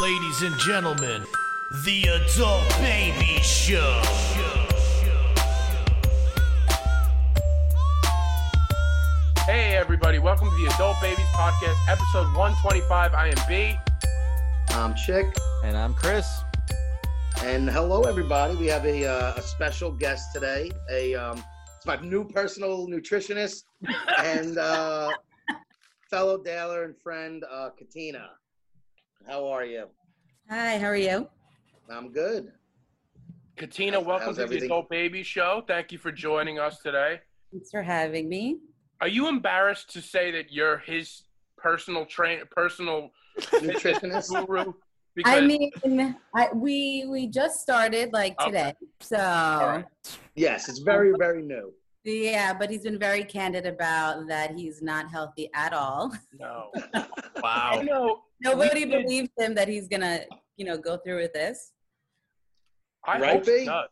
Ladies and gentlemen, the Adult Baby Show. Hey, everybody, welcome to the Adult Babies Podcast, episode 125. I am B. I'm Chick, And I'm Chris. and hello everybody. We have a, uh, a special guest today. A um, it's my new personal nutritionist and uh, fellow Daler and friend uh, Katina. How are you? Hi, how are you? I'm good. Katina, How's- welcome how's to everything? the Adult Baby Show. Thank you for joining us today. Thanks for having me. Are you embarrassed to say that you're his personal train, personal Nutritionist. guru? I mean, I, we we just started like Okay. today, so right. yes, it's very very new. yeah. But he's been very candid about that he's not healthy at all. no. Wow. You know, Nobody We believes him that he's gonna, you know, go through with this. I Right, hope he does.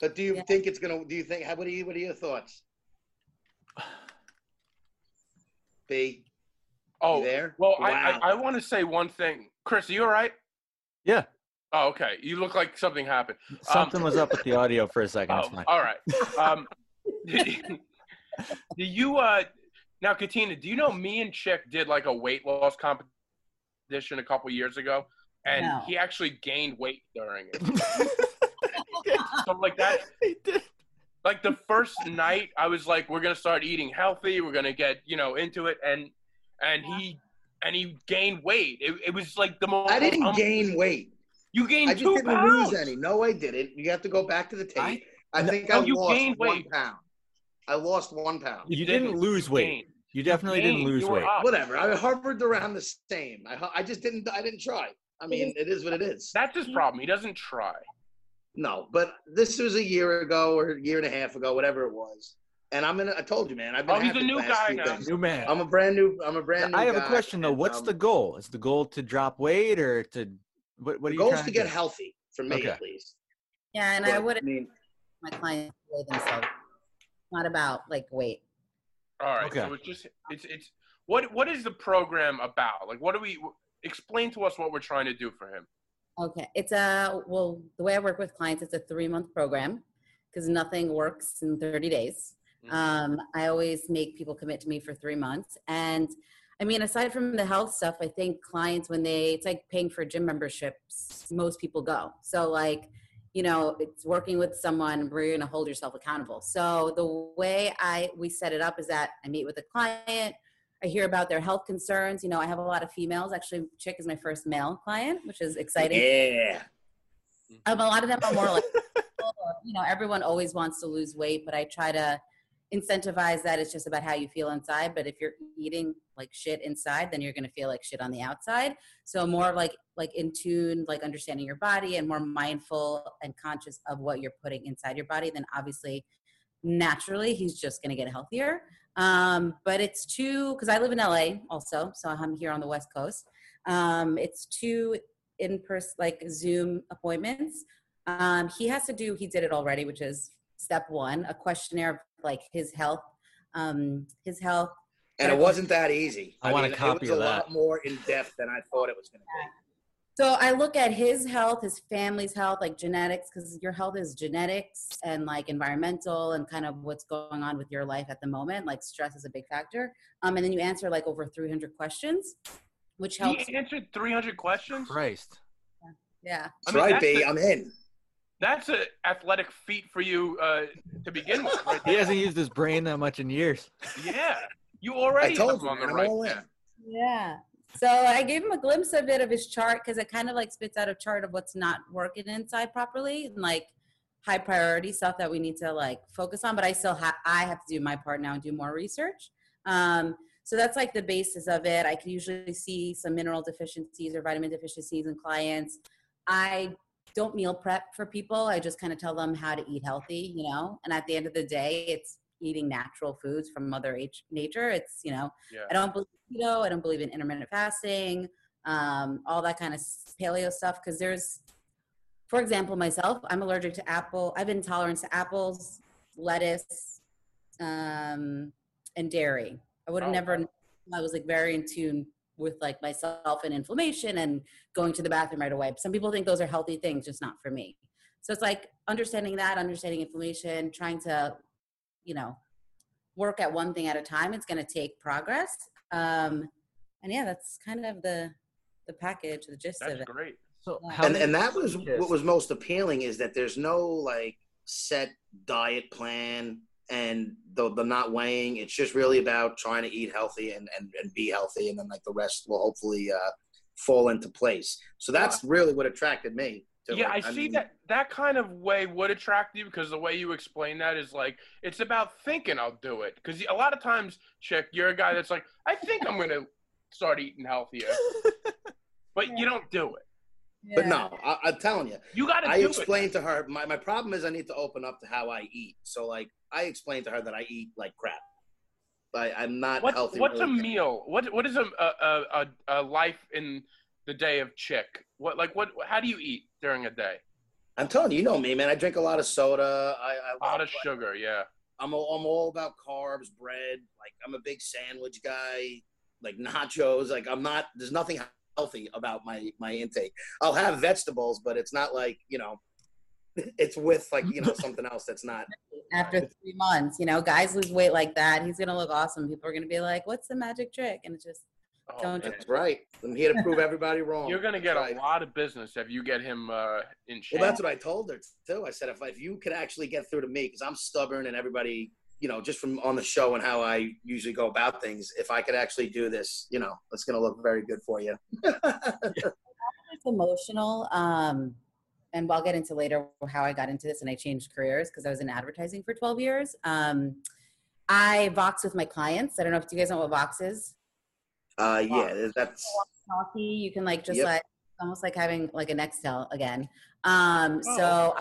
But do you Yeah. think it's gonna? Do you think? How? What are you? What are your thoughts? B, Oh, you there? well, Wow. I, I, I want to say one thing. Chris, are you all right? Yeah. Oh, okay. You look like something happened. Something was up with the audio for a second. Oh, all right. Um, do you uh now, Katina? Do you know me and Chick did like a weight loss competition a couple years ago, and No. he actually gained weight during it. so like that, He did. like the first night, I was like, "We're gonna start eating healthy. We're gonna get you know into it," and and he and he gained weight. It, it was like the most. I didn't um, gain weight. You gained I just two didn't pounds. lose any. No, I didn't. You have to go back to the tape. I, no, think no, I you lost gained one weight. pound. I lost one pound. You didn't lose weight. Gained. You definitely didn't lose weight. up. Whatever. I hovered around the same. I, I just didn't. I didn't try. I mean, it is what it is. That's his problem. He doesn't try. No, but this was a year ago or a year and a half ago, whatever it was. And I'm in. A, I told you, man. I've been. Oh, he's a new guy now. things. New man. I'm a brand new. I'm a brand new. I have a question though. and, What's um, the goal? Is the goal to drop weight or to what? What are the you goal is trying to get do? healthy for me Okay. at least. Yeah, and But, I would I mean, my clients weigh themselves. Not about like weight. All right. Okay. So it's just it's it's what what is the program about? Like, what do we explain to us what we're trying to do for him? Okay, it's a well. The way I work with clients, it's a three month program because nothing works in thirty days. Mhm. Um, I always make people commit to me for three months, and I mean, aside from the health stuff, I think clients when they it's like paying for gym memberships. Most people go, so like you know, it's working with someone where you're going to hold yourself accountable. So the way I we set it up is that I meet with a client. I hear about their health concerns. You know, I have a lot of females. Actually, Chick is my first male client, which is exciting. yeah. Um, a lot of them are more like, you know, everyone always wants to lose weight, but I try to incentivize that it's just about how you feel inside. But if you're eating like shit inside, then you're going to feel like shit on the outside. So more like like in tune, like understanding your body and more mindful and conscious of what you're putting inside your body. Then obviously, naturally, he's just going to get healthier. Um, but it's two because I live in LA also, so I'm here on the West Coast. Um, it's two in person like Zoom appointments. Um, he has to do. He did it already, which is step one, a questionnaire of like his health, um, his health. And it wasn't that easy. I want a mean, copy It was of a that. lot more in depth than I thought it was going to be. So I look at his health, his family's health, like genetics, because your health is genetics and like environmental and kind of what's going on with your life at the moment. Like stress is a big factor. Um, and then you answer like over 300 questions, which helps. He answered 300 questions. Christ. Yeah. I That's mean, right, that's B. a- I'm in. That's an athletic feat for you uh, to begin with. Right He hasn't used his brain that much in years. Yeah, you already I already told have you, on the right. all in. Yeah. So I gave him a glimpse of it of his chart because it kind of like spits out a chart of what's not working inside properly and like high priority stuff that we need to like focus on. But I still have I have to do my part now and do more research. Um, so that's like the basis of it. I can usually see some mineral deficiencies or vitamin deficiencies in clients. I don't meal prep for people. I just kind of tell them how to eat healthy, you know. And at the end of the day, it's eating natural foods from Mother H- Nature. It's you know Yeah. I don't believe in keto. I don't believe in intermittent fasting, um, all that kind of paleo stuff. Because there's, for example, myself, I'm allergic to apple. I have intolerance to apples, lettuce, um, and dairy. I would have Oh, never. I was like very in tune with like myself and inflammation and going to the bathroom right away. Some people think those are healthy things, just not for me. So it's like understanding that, understanding inflammation, trying to, you know, work at one thing at a time. It's going to take progress. Um, and yeah, that's kind of the the package, the gist of it. That's great. So how and and that was what was most appealing is that there's no like set diet plan and the the not weighing. It's just really about trying to eat healthy and and, and be healthy, and then like the rest will hopefully uh, fall into place. So that's really what attracted me. To Yeah, it. I see mean, that that kind of way would attract you because the way you explain that is like it's about thinking I'll do it. Because a lot of times, chick, you're a guy that's like, I think I'm gonna start eating healthier, but you don't do it. But no, I, I'm telling you, You got to I do explained to her my, my problem is I need to open up to how I eat. So like I explained to her that I eat like crap. But I'm not What, healthy. what's a really. meal? What what is a a, a a life in the day of chick? What like what? How do you eat during a day? I'm telling you, you know me, man. I drink a lot of soda. I, A I lot of sugar, yeah. I'm all, I'm all about carbs, bread. Like I'm a big sandwich guy. Like nachos. Like I'm not. There's nothing healthy about my my intake. I'll have vegetables, but it's not like you know. It's with like you know something else that's not. After three months, you know, guys lose weight like that. He's gonna look awesome. People are gonna be like, "What's the magic trick?" And it's just Oh, Don't man. That's right. I'm here to prove everybody wrong. You're gonna get That's a lot of business if you get him uh, in shape. Well, that's what I told her too. I said if if you could actually get through to me, because I'm stubborn and everybody, you know, just from on the show and how I usually go about things, if I could actually do this, you know, it's going to look very good for you. it's emotional. Um, and I'll get into later how I got into this and I changed careers because I was in advertising for 12 years. Um, I Vox with my clients. I don't know if you guys know what Vox is. Uh, yeah, that's Talkie, you can like just Yep. like almost like having like a Nextel again. Um, Oh, so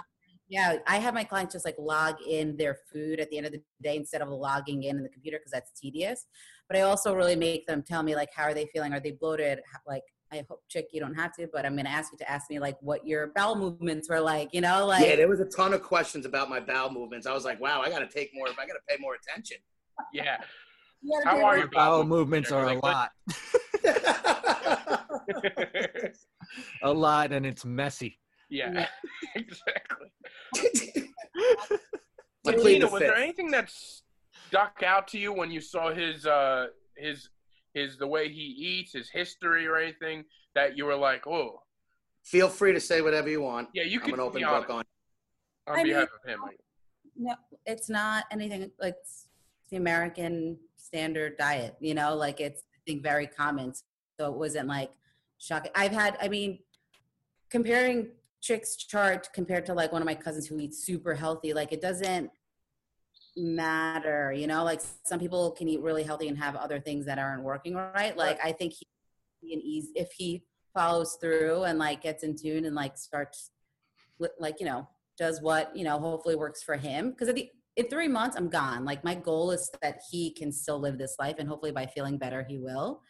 yeah, I have my clients just like log in their food at the end of the day instead of logging in in the computer because that's tedious. But I also really make them tell me like how are they feeling? Are they bloated? How- Like I hope chick you don't have to, but I'm gonna ask you to ask me like what your bowel movements were like. You know, like yeah. There was a ton of questions about my bowel movements. I was like, wow, I got to take more. I got to pay more attention. yeah. You How are your bowel bowel movements are a Like, what- lot, a lot, and it's messy. yeah, Yeah. exactly. I But plead Tina, the was there anything that stuck out to you when you saw his uh his his the way he eats, his history, or anything that you were like, oh, Feel free to say whatever you want. yeah, you I'm can an open be book on. on I behalf of him. no, it's not anything like it's the American standard diet, you know, like it's I think very common. So it wasn't like shocking. I've had, I mean, comparing chicks chart compared to like one of my cousins who eats super healthy, like it doesn't matter, you know, like some people can eat really healthy and have other things that aren't working right. Like I think he an easy if he follows through and like gets in tune and like starts like you know does what you know hopefully works for him because the in three months i'm gone like my goal is that he can still live this life and hopefully by feeling better he will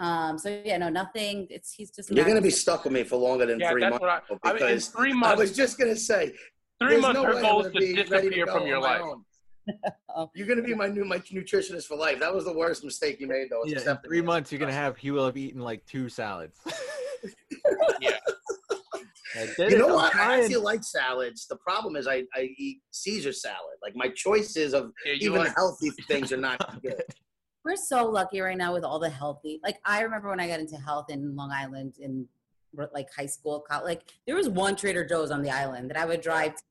um so yeah no nothing it's he's just You're going to be stuck with me for longer than Yeah, three that's months. what I. I mean, in because three I was just going to say, three months, no her goal is gonna to be ready to disappear from your life. own. You're gonna be my new my nutritionist for life. That was the worst mistake you made, though. Yeah, in three me. months you're gonna have he will have eaten like two salads. Yeah. I did You it, know I'm what? I trying. actually like salads. The problem is I, I eat Caesar salad. Like my choices of Yeah, even like, healthy things are not good. we're so lucky right now with all the healthy like i remember when i got into health in long island in like high school co- like there was one trader joe's on the island that i would drive to.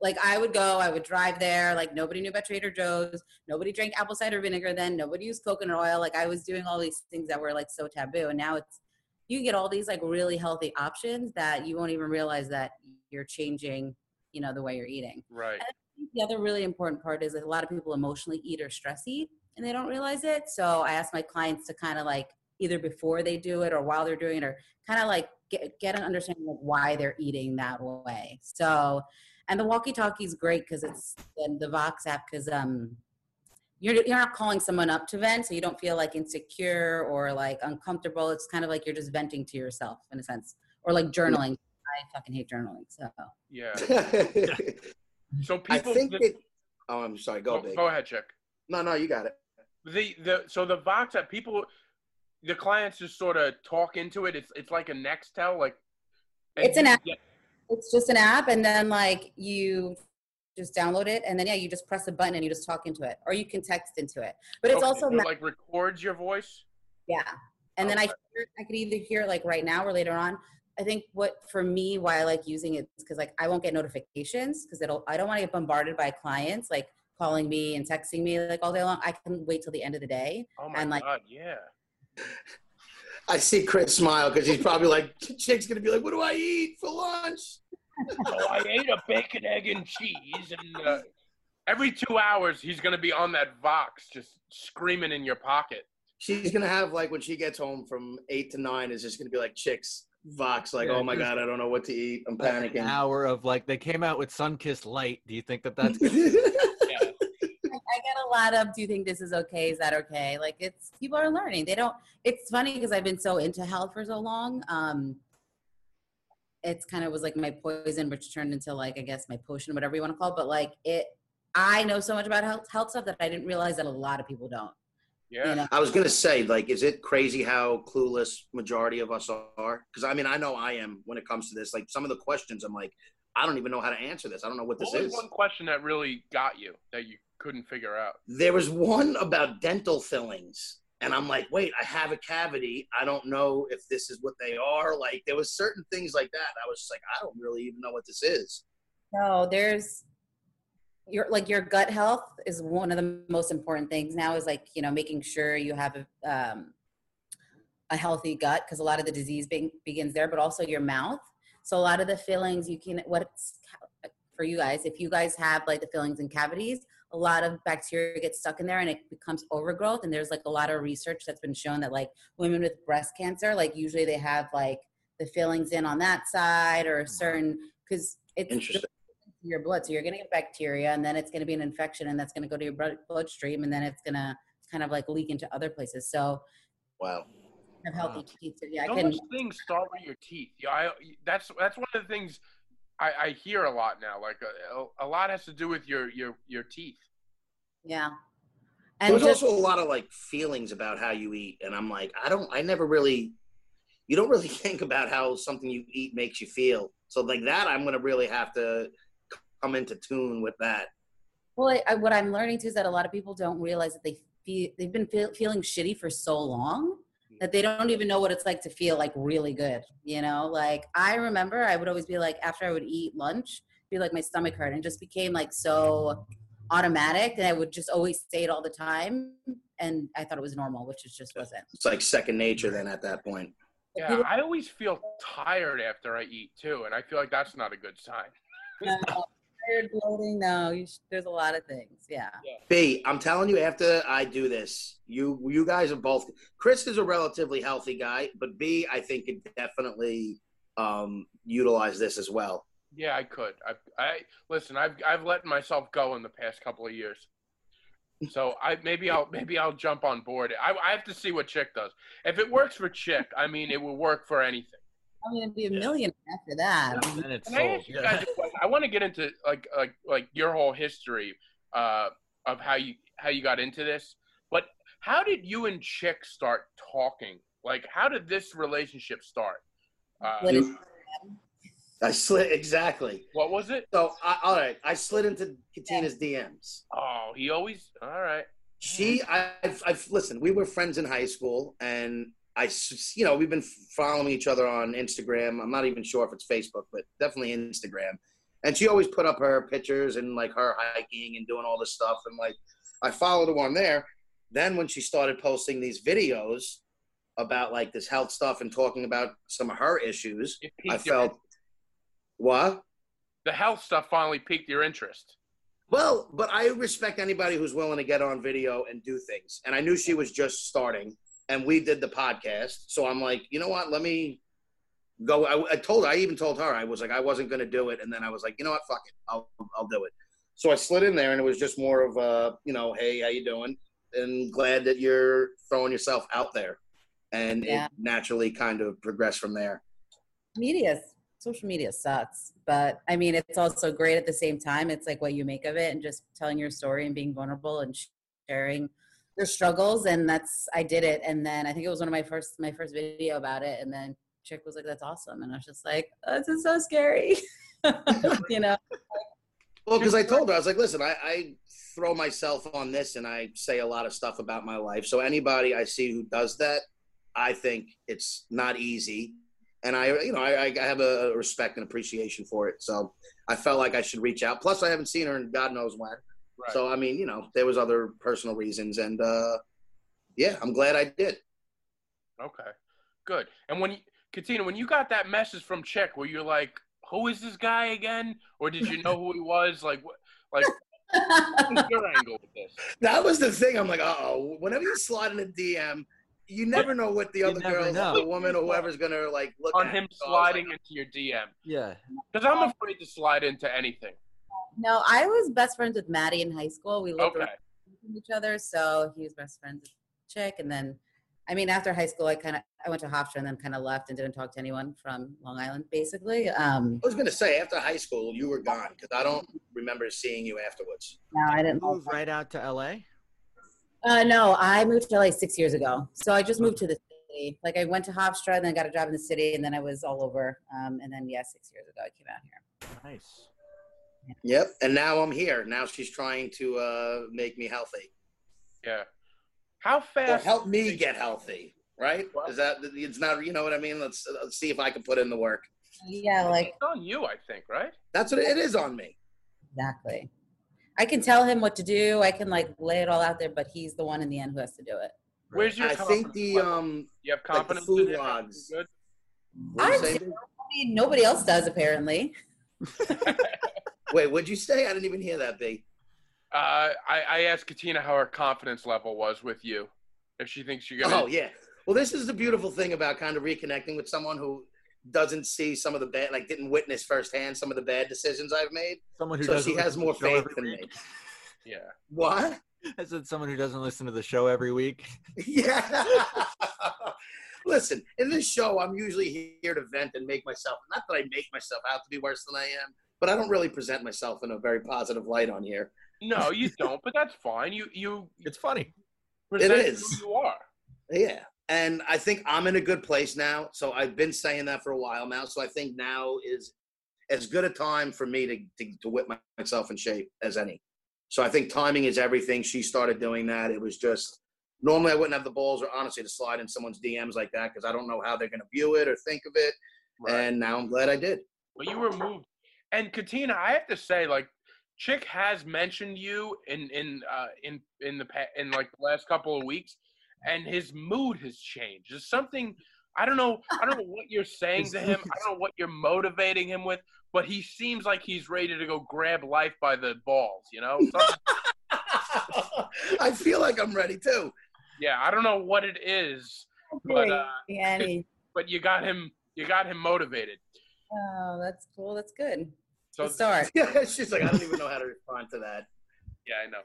Like i would go i would drive there like nobody knew about trader joe's nobody drank apple cider vinegar then nobody used coconut oil like i was doing all these things that were like so taboo and now it's you get all these like really healthy options that you won't even realize that you're changing you know the way you're eating right. the other really important part is that a lot of people emotionally eat or stress eat and they don't realize it. So I ask my clients to kind of like either before they do it or while they're doing it or kind of like get, get an understanding of why they're eating that way. So, and the walkie talkie is great because it's and the Vox app because um, you're, you're not calling someone up to vent, so you don't feel like insecure or like uncomfortable. It's kind of like you're just venting to yourself in a sense, or like journaling. I fucking hate journaling. So Yeah. So I people. think the- it. Oh, I'm sorry. Go go, go ahead, Chick. No, no, you got it. The the so the Vox app people the clients just sort of talk into it. It's it's like a Nextel, like It's an app. get- It's just an app, and then like you just download it, and then yeah, you just press a button and you just talk into it, or you can text into it. But it's okay, also so it, like records your voice. Yeah. And then I hear, I could either hear like right now or later on. I think what for me why I like using it is because like I won't get notifications because it'll I don't want to get bombarded by clients like calling me and texting me like all day long. I can wait till the end of the day. Oh my And, like- god, yeah. I see Chris smile because he's probably like, chick's gonna be like, what do I eat for lunch? So I ate a bacon, egg, and cheese, and uh, every two hours he's gonna be on that Vox, just screaming in your pocket. She's gonna have like when she gets home from eight to nine, is just gonna be like chicks Vox, like, Yeah, oh my god, I don't know what to eat. I'm Like An panicking. hour of like they came out with Sunkist Light. Do you think that that's Yeah. I get a lot of do you think this is okay? Is that okay? Like it's people are learning. They don't it's funny because I've been so into health for so long. Um it's kind of was like my poison which turned into like I guess my potion, whatever you want to call it. But like it I know so much about health health stuff that I didn't realize that a lot of people don't. Yeah. You know? I was gonna say, like, is it crazy how clueless majority of us are? Because I mean, I know I am when it comes to this. Like, some of the questions, I'm like, I don't even know how to answer this. I don't know what this What was is. one question that really got you that you couldn't figure out? There was one about dental fillings, and I'm like, wait, I have a cavity. I don't know if this is what they are. Like, there was certain things like that. I was just like, I don't really even know what this is. No, there's your like your gut health is one of the most important things now is like you know making sure you have a um, a healthy gut because a lot of the disease be- begins there, but also your mouth. So a lot of the fillings you can what's for you guys if you guys have like the fillings and cavities, a lot of bacteria gets stuck in there and it becomes overgrowth. And there's like a lot of research that's been shown that like women with breast cancer, like usually they have like the fillings in on that side or a mm-hmm. certain because it's your blood. So you're going to get bacteria, and then it's going to be an infection, and that's going to go to your blood, bloodstream, and then it's going to kind of like leak into other places. So Wow. Have healthy teeth. So yeah, I So can. much things start with your teeth. Yeah, I, that's that's one of the things I, I hear a lot now. Like uh, a, a lot has to do with your your your teeth. Yeah, and There's just, also a lot of like feelings about how you eat, and I'm like, I don't, I never really, you don't really think about how something you eat makes you feel. So like that, I'm gonna really have to come into tune with that. well, I, I, what I'm learning too is that a lot of people don't realize that they feel they've been feel, feeling shitty for so long that they don't even know what it's like to feel like really good. You know, like I remember I would always be like after I would eat lunch, be like my stomach hurt, and just became like so automatic, and I would just always say it all the time, and I thought it was normal, which it just wasn't. It's like second nature then at that point. Yeah, I always feel tired after I eat too, and I feel like that's not a good sign. No, tired, bloating. No, you sh- there's a lot of things. Yeah. B, I'm telling you, after I do this, you you guys are both. Chris is a relatively healthy guy, but B, I think could definitely um, utilize this as well. Yeah, I could. I, I listen. I've I've let myself go in the past couple of years, so I maybe I'll maybe I'll jump on board. I I have to see what Chick does. If it works for Chick, I mean, it will work for anything. I mean, it'd be a million after that. and it's Can I ask you guys a question? I want to get into like like like your whole history uh, of how you how you got into this. But how did you and Chick start talking? Like, how did this relationship start? Uh, What is- I slid exactly. what was it? So I, all right, I slid into Katina's DMs. Oh, he always. All right. She, I've, I've listened. We were friends in high school, and I, you know, we've been following each other on Instagram. I'm not even sure if it's Facebook, but definitely Instagram. And she always put up her pictures and like her hiking and doing all this stuff, and like I followed her on there. Then when she started posting these videos about like this health stuff and talking about some of her issues, I felt what? the health stuff finally piqued your interest. Well, but I respect anybody who's willing to get on video and do things. And I knew she was just starting, and we did the podcast. So I'm like, you know what? Let me go. I, I told her. I even told her I was like, I wasn't going to do it, and then I was like, you know what? Fuck it. I'll I'll do it. So I slid in there, and it was just more of a, you know, hey, how you doing? And glad that you're throwing yourself out there, and Yeah. it naturally kind of progressed from there. media social media sucks but i mean it's also great at the same time it's like what you make of it and just telling your story and being vulnerable and sharing their struggles, and that's I did it. And then I think it was one of my first my first video about it, and then chick was like, "That's awesome," and I was just like, oh, "This is so scary," you know. Well, because I told her, I was like, listen, I, I throw myself on this and I say a lot of stuff about my life. So anybody I see who does that, I think it's not easy. And I, you know, I, I have a respect and appreciation for it. So I felt like I should reach out. Plus, I haven't seen her in God knows when. Right. So, I mean, you know, there was other personal reasons. And uh, yeah, I'm glad I did. Okay, good. And when you, Katina, when you got that message from Chick, were you like, "Who is this guy again?" Or did you know who he was? Like, what? Like, your angle with this? That was the thing. I'm like, uh oh. Whenever you slide in a DM, you never know what the You other girl, know. the woman, or whoever's gonna like look On at. him So I was sliding like, into your DM, Yeah. because I'm afraid to slide into anything. No, I was best friends with Maddie in high school. We lived Okay. around from each other, so he was best friends with chick, and then. I mean, after high school, I kind of I went to Hofstra and then kind of left and didn't talk to anyone from Long Island, basically. Um, I was gonna say after high school you were gone because I don't remember seeing you afterwards. no, I didn't. Move right out to LA. Uh, no, I moved to LA six years ago. So I just moved to the city. Like I went to Hofstra, and then got a job in the city, and then I was all over. Um, and then yeah, six years ago I came out here. Nice. Yep. And now I'm here. Now she's trying to uh, make me healthy. Yeah. How Or fast? help me get healthy. Right? Is that it's not? You know what I mean? Let's, let's see if I can put in the work. Yeah, like It's on you, I think, right? That's what it is on me. exactly. I can tell him what to do. I can like lay it all out there, but he's the one in the end who has to do it. Where's your I think confidence the level? um. you have the confidence food in it? logs. Good. I'd you say, say- I mean, nobody else does apparently. Wait, what'd you say? I didn't even hear that, B. Uh, I, I asked Katina how her confidence level was with you. If she thinks you're gonna. Oh yeah. Well, this is the beautiful thing about kind of reconnecting with someone who doesn't see some of the bad, like didn't witness firsthand some of the bad decisions I've made. Someone who So doesn't she has more faith every than me. Yeah. What? I said someone who doesn't listen to the show every week. Yeah. Listen, in this show, I'm usually here to vent and make myself, not that I make myself out to be worse than I am, but I don't really present myself in a very positive light on here. No, you don't. But that's fine. You you It's funny. It is. who you are. Yeah. And I think I'm in a good place now. So I've been saying that for a while now. So I think now is as good a time for me to, to, to whip myself in shape as any. So I think timing is everything. She started doing that. It was just normally I wouldn't have the balls or honestly to slide in someone's DMs like that because I don't know how they're going to view it or think of it. Right. And now I'm glad I did. Well, you were moved. And Katina, I have to say, like, Chick has mentioned you in in uh, in in the pa- in like the last couple of weeks, and his mood has changed. There's something I don't know. I don't know what you're saying to him. I don't know what you're motivating him with, but he seems like he's ready to go grab life by the balls. You know? I feel like I'm ready too. yeah, I don't know what it is, but uh, but you got him. You got him motivated. Oh, that's cool. That's good. So Good start. Yeah, she's like, I don't even know how to respond to that. yeah, I know.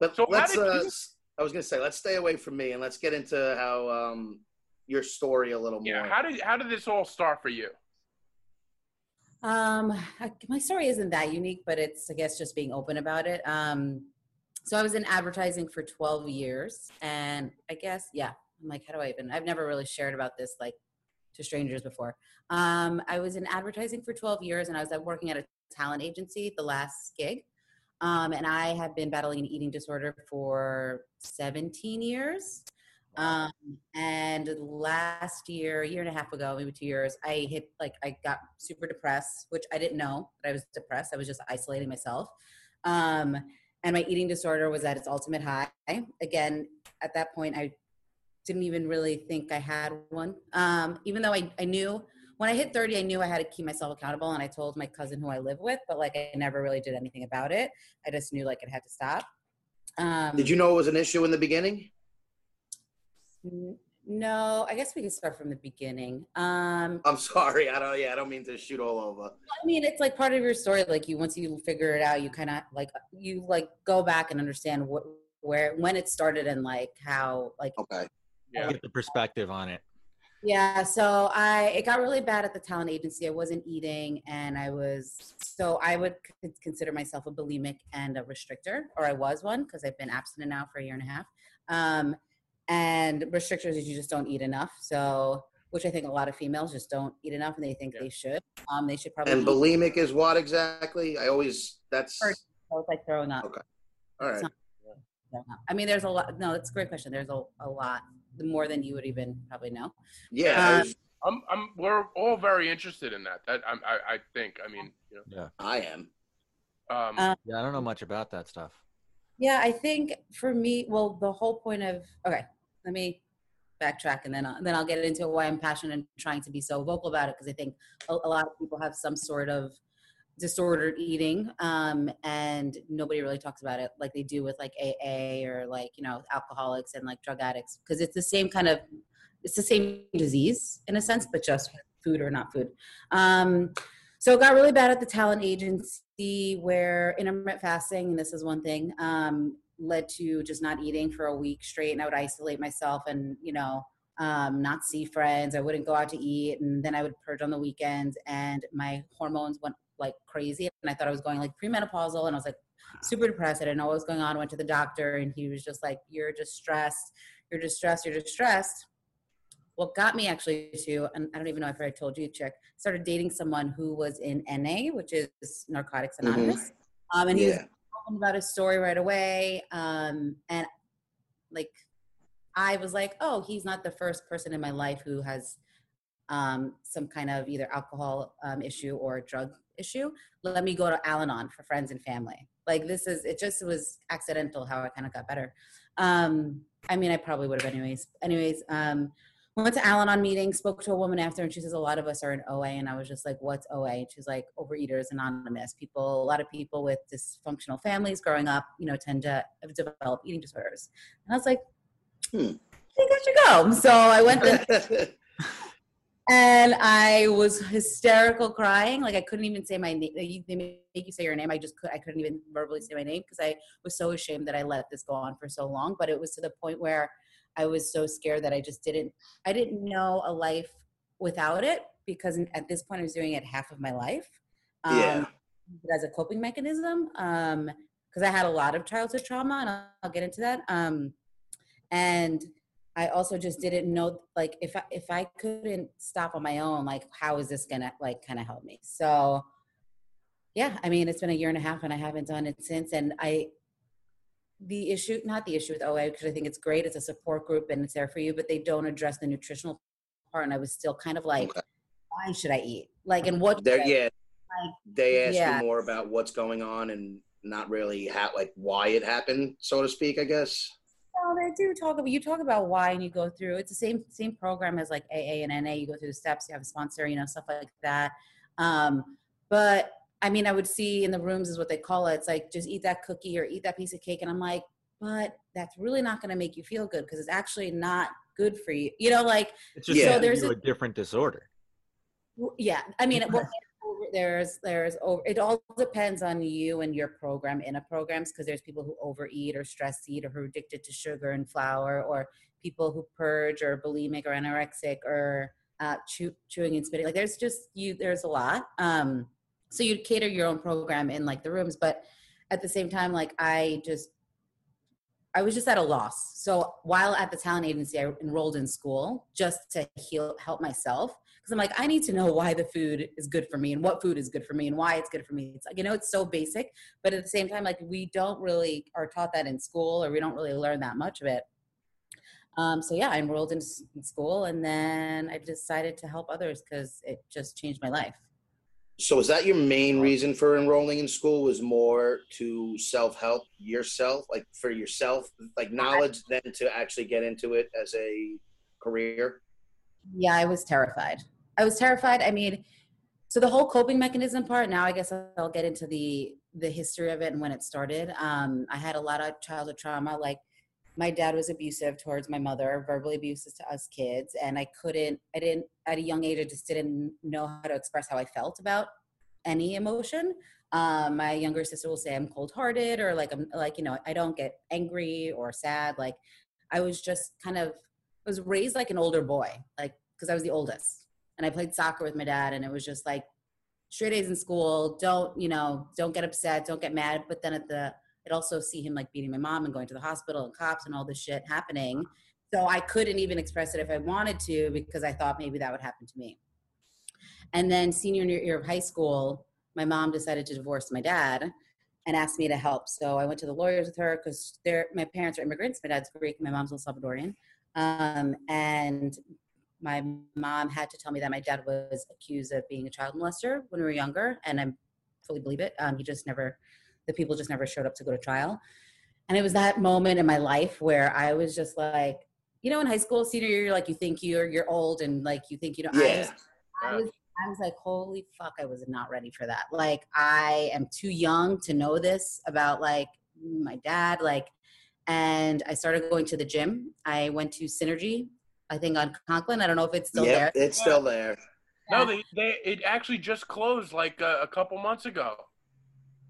But So how let's. did Uh, you- s- I was gonna say, let's stay away from me and let's get into how um, your story a little more. Yeah, how did how did this all start for you? Um, I, my story isn't that unique, but it's I guess just being open about it. Um, so I was in advertising for 12 years, and I guess yeah, I'm like, how do I even? I've never really shared about this like to strangers before. Um, I was in advertising for 12 years, and I was uh, working at a talent agency, the last gig. Um, and I have been battling an eating disorder for 17 years. Um, and last year, a year and a half ago, maybe two years, I hit like I got super depressed, which I didn't know that I was depressed. I was just isolating myself. Um, and my eating disorder was at its ultimate high. Again, at that point, I didn't even really think I had one. Um, even though I, I knew when I hit 30, I knew I had to keep myself accountable. And I told my cousin who I live with, but like I never really did anything about it. I just knew like it had to stop. Um, Did you know it was an issue in the beginning? N- No, I guess we can start from the beginning. Um, I'm sorry. I don't. Yeah, I don't mean to shoot all over. I mean, it's like part of your story. Like you, once you figure it out, you kind of like you like go back and understand what, where, when it started, and like how, like Okay. Yeah. Get the perspective on it. yeah. So I, it got really bad at the talent agency. I wasn't eating, and I was so I would consider myself a bulimic and a restrictor, or I was one because I've been abstinent now for a year and a half. Um, and restrictors is you just don't eat enough. So, which I think a lot of females just don't eat enough, and they think Yeah. they should. Um, they should probably. And eat bulimic is what exactly? I always that's Or- so it's like throwing up. Okay. all right. not- I mean, there's a lot. No, that's a great question. There's a, a lot more than you would even probably know. Yeah, I, Uh, I'm, I'm, we're all very interested in that. That I'm, I, I think. I mean, you Yeah. I am. know, um, Uh, Yeah, I don't know much about that stuff. Yeah, I think for me, well, the whole point of okay, let me backtrack and then I'll, then I'll get into why I'm passionate and trying to be so vocal about it because I think a, a lot of people have some sort of disordered eating um, and nobody really talks about it like they do with like AA or like you know alcoholics and like drug addicts because it's the same kind of it's the same disease in a sense but just food or not food. Um, so it got really bad at the talent agency where intermittent fasting, and this is one thing, um, led to just not eating for a week straight. And I would isolate myself and, you know, um, not see friends. I wouldn't go out to eat. And then I would purge on the weekends and my hormones went like crazy. And I thought I was going like premenopausal and I was like super depressed. I didn't know what was going on. Went to the doctor and he was just like, you're just stressed. You're just stressed. You're just stressed what got me actually to, and I don't even know if I told you, Chick, started dating someone who was in NA, which is Narcotics Mhm. Anonymous. Um, and he was Yeah. talking about his story right away. Um, and like, I was like, oh, he's not the first person in my life who has um, some kind of either alcohol um, issue or drug issue. Let me go to Al Anon for friends and family. Like, this is, it just was accidental how I kind of got better. Um, I mean, I probably would have anyways. Anyways, um, we went to Al-Anon meeting, spoke to a woman after, and she says a lot of us are in OA, and I was just like, "What's OA?" She's like, "Overeaters Anonymous." People, a lot of people with dysfunctional families growing up, you know, tend to develop eating disorders. And I was like, Hmm. "I think I should go." So I went there, and I was hysterical, crying. Like I couldn't even say my name. They make you say your name. I just could. I couldn't even verbally say my name because I was so ashamed that I let this go on for so long. But it was to the point where I was so scared that I just didn't. I didn't know a life without it because at this point I was doing it half of my life. Um, Yeah. As a coping mechanism, because I had a lot of childhood trauma, and I'll, I'll get into that. Um, and I also just didn't know, like, if I if I couldn't stop on my own, like, how is this gonna like kind of help me? So, yeah, I mean, it's been a year and a half, and I haven't done it since. And I the issue not the issue with OA because I think it's great. It's a support group and it's there for you, but they don't address the nutritional part. And I was still kind of like, Okay. why should I eat? Like, and what? There, yeah. Like, They ask yeah. you more about what's going on and not really how, like, why it happened, so to speak. I guess. No, they do talk about you talk about why and you go through it's the same same program as like AA and NA. You go through the steps, you have a sponsor, you know, stuff like that. Um, but I mean, I would see in the rooms is what they call it. It's like just eat that cookie or eat that piece of cake, and I'm like, but that's really not going to make you feel good because it's actually not good for you. You know, like It's just so there's a- a different disorder. Yeah i mean well, there's there's over it all depends on you and your program in a programs because there's people who overeat or stress eat or who are addicted to sugar and flour or people who purge or bulimic or anorexic or uh, chew, chewing and spitting like there's just you there's a lot um so you cater your own program in like the rooms but at the same time like i just I was just at a loss. So while at the talent agency, I enrolled in school just to heal, help myself. Because I'm like, I need to know why the food is good for me and what food is good for me and why it's good for me. It's like, you know, it's so basic, but at the same time, like we don't really are taught that in school or we don't really learn that much of it. Um, so yeah, I enrolled in, in school and then I decided to help others because it just changed my life. So, is that your main reason for enrolling in school? Was more to self help yourself, like for yourself, like knowledge, than to actually get into it as a career? Yeah, I was terrified. I was terrified. I mean, so the whole coping mechanism part. Now, I guess I'll get into the the history of it and when it started. Um, I had a lot of childhood trauma. Like, my dad was abusive towards my mother, verbally abusive to us kids, and I couldn't. I didn't at a young age. I just didn't know how to express how I felt about any emotion. Um, my younger sister will say I'm cold hearted or like I'm like you know I don't get angry or sad. Like I was just kind of I was raised like an older boy, like because I was the oldest, and I played soccer with my dad, and it was just like straight A's in school. Don't you know? Don't get upset. Don't get mad. But then at the I'd also see him like beating my mom and going to the hospital and cops and all this shit happening. So I couldn't even express it if I wanted to because I thought maybe that would happen to me. And then senior year of high school, my mom decided to divorce my dad and asked me to help. So I went to the lawyers with her because my parents are immigrants. My dad's Greek, my mom's El Salvadorian. Um, and my mom had to tell me that my dad was accused of being a child molester when we were younger, and I fully believe it. Um, he just never, the people just never showed up to go to trial. And it was that moment in my life where I was just like, you know, in high school, senior year, like you think you're you're old and like you think you know. Yeah. I was, I was I was like, holy fuck, I was not ready for that. Like, I am too young to know this about like my dad. Like, and I started going to the gym. I went to Synergy, I think on Conklin. I don't know if it's still yep, there. it's still there. No, they, they it actually just closed like uh, a couple months ago.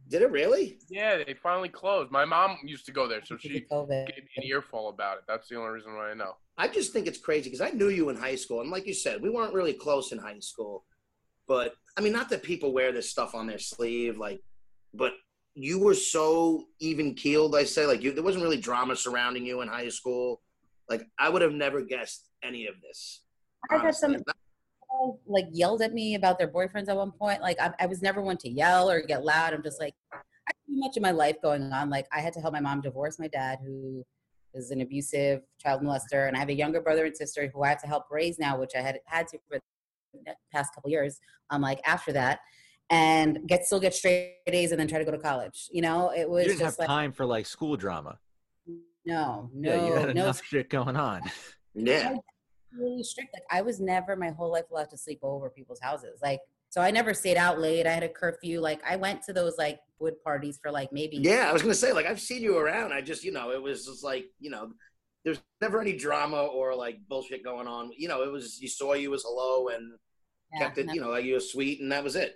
Did it really? Yeah, they finally closed. My mom used to go there, so she COVID. gave me an earful about it. That's the only reason why I know. I just think it's crazy because I knew you in high school, and like you said, we weren't really close in high school. But I mean, not that people wear this stuff on their sleeve, like, but you were so even keeled. I say, like, you there wasn't really drama surrounding you in high school. Like, I would have never guessed any of this. I've had some people, like yelled at me about their boyfriends at one point. Like I, I was never one to yell or get loud. I'm just like, I have too much of my life going on. Like I had to help my mom divorce my dad, who is an abusive child molester, and I have a younger brother and sister who I have to help raise now, which I had had to for the past couple years. Um, like after that, and get still get straight A's and then try to go to college. You know, it was You didn't have just like time for like school drama. no, no, yeah, you had no. enough shit going on. Yeah. Really strict. Like I was never my whole life allowed to sleep over people's houses. Like so I never stayed out late. I had a curfew. Like I went to those like wood parties for like maybe Yeah, I was gonna say, like, I've seen you around. I just, you know, it was just like, you know, there's never any drama or like bullshit going on. You know, it was you saw you as hello and Yeah, kept it, no. you know, like you were sweet, and that was it.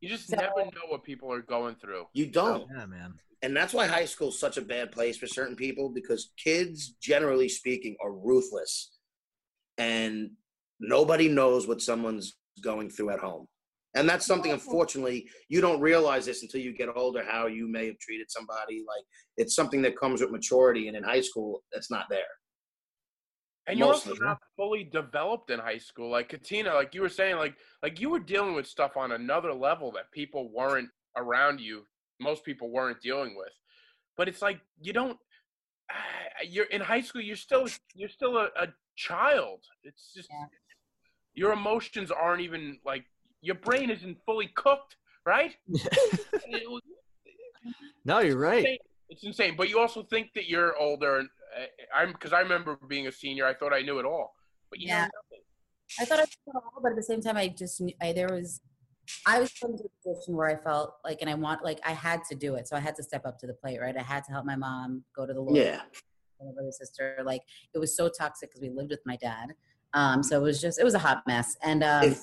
You just So- never know what people are going through. You don't. Yeah, man. and that's why high school is such a bad place for certain people because kids generally speaking are ruthless and nobody knows what someone's going through at home and that's something unfortunately you don't realize this until you get older how you may have treated somebody like it's something that comes with maturity and in high school that's not there And you're Mostly, also not fully developed in high school. Like Katina, like you were saying, like like you were dealing with stuff on another level that people weren't around you. Most people weren't dealing with. But it's like you don't. You're in high school. You're still you're still a, a child. It's just Yeah. your emotions aren't even like your brain isn't fully cooked, right? It was- no, you're right. insane. It's insane. But you also think that you're older. And uh, I'm because I remember being a senior. I thought I knew it all, but you Yeah. know. I thought I knew it all, but at the same time, I just knew, I, there was I was put into a position where I felt like, and I want like I had to do it, so I had to step up to the plate, right? I had to help my mom go to the lawyer, yeah my brother sister. Like it was so toxic because we lived with my dad, um, so it was just it was a hot mess. And um,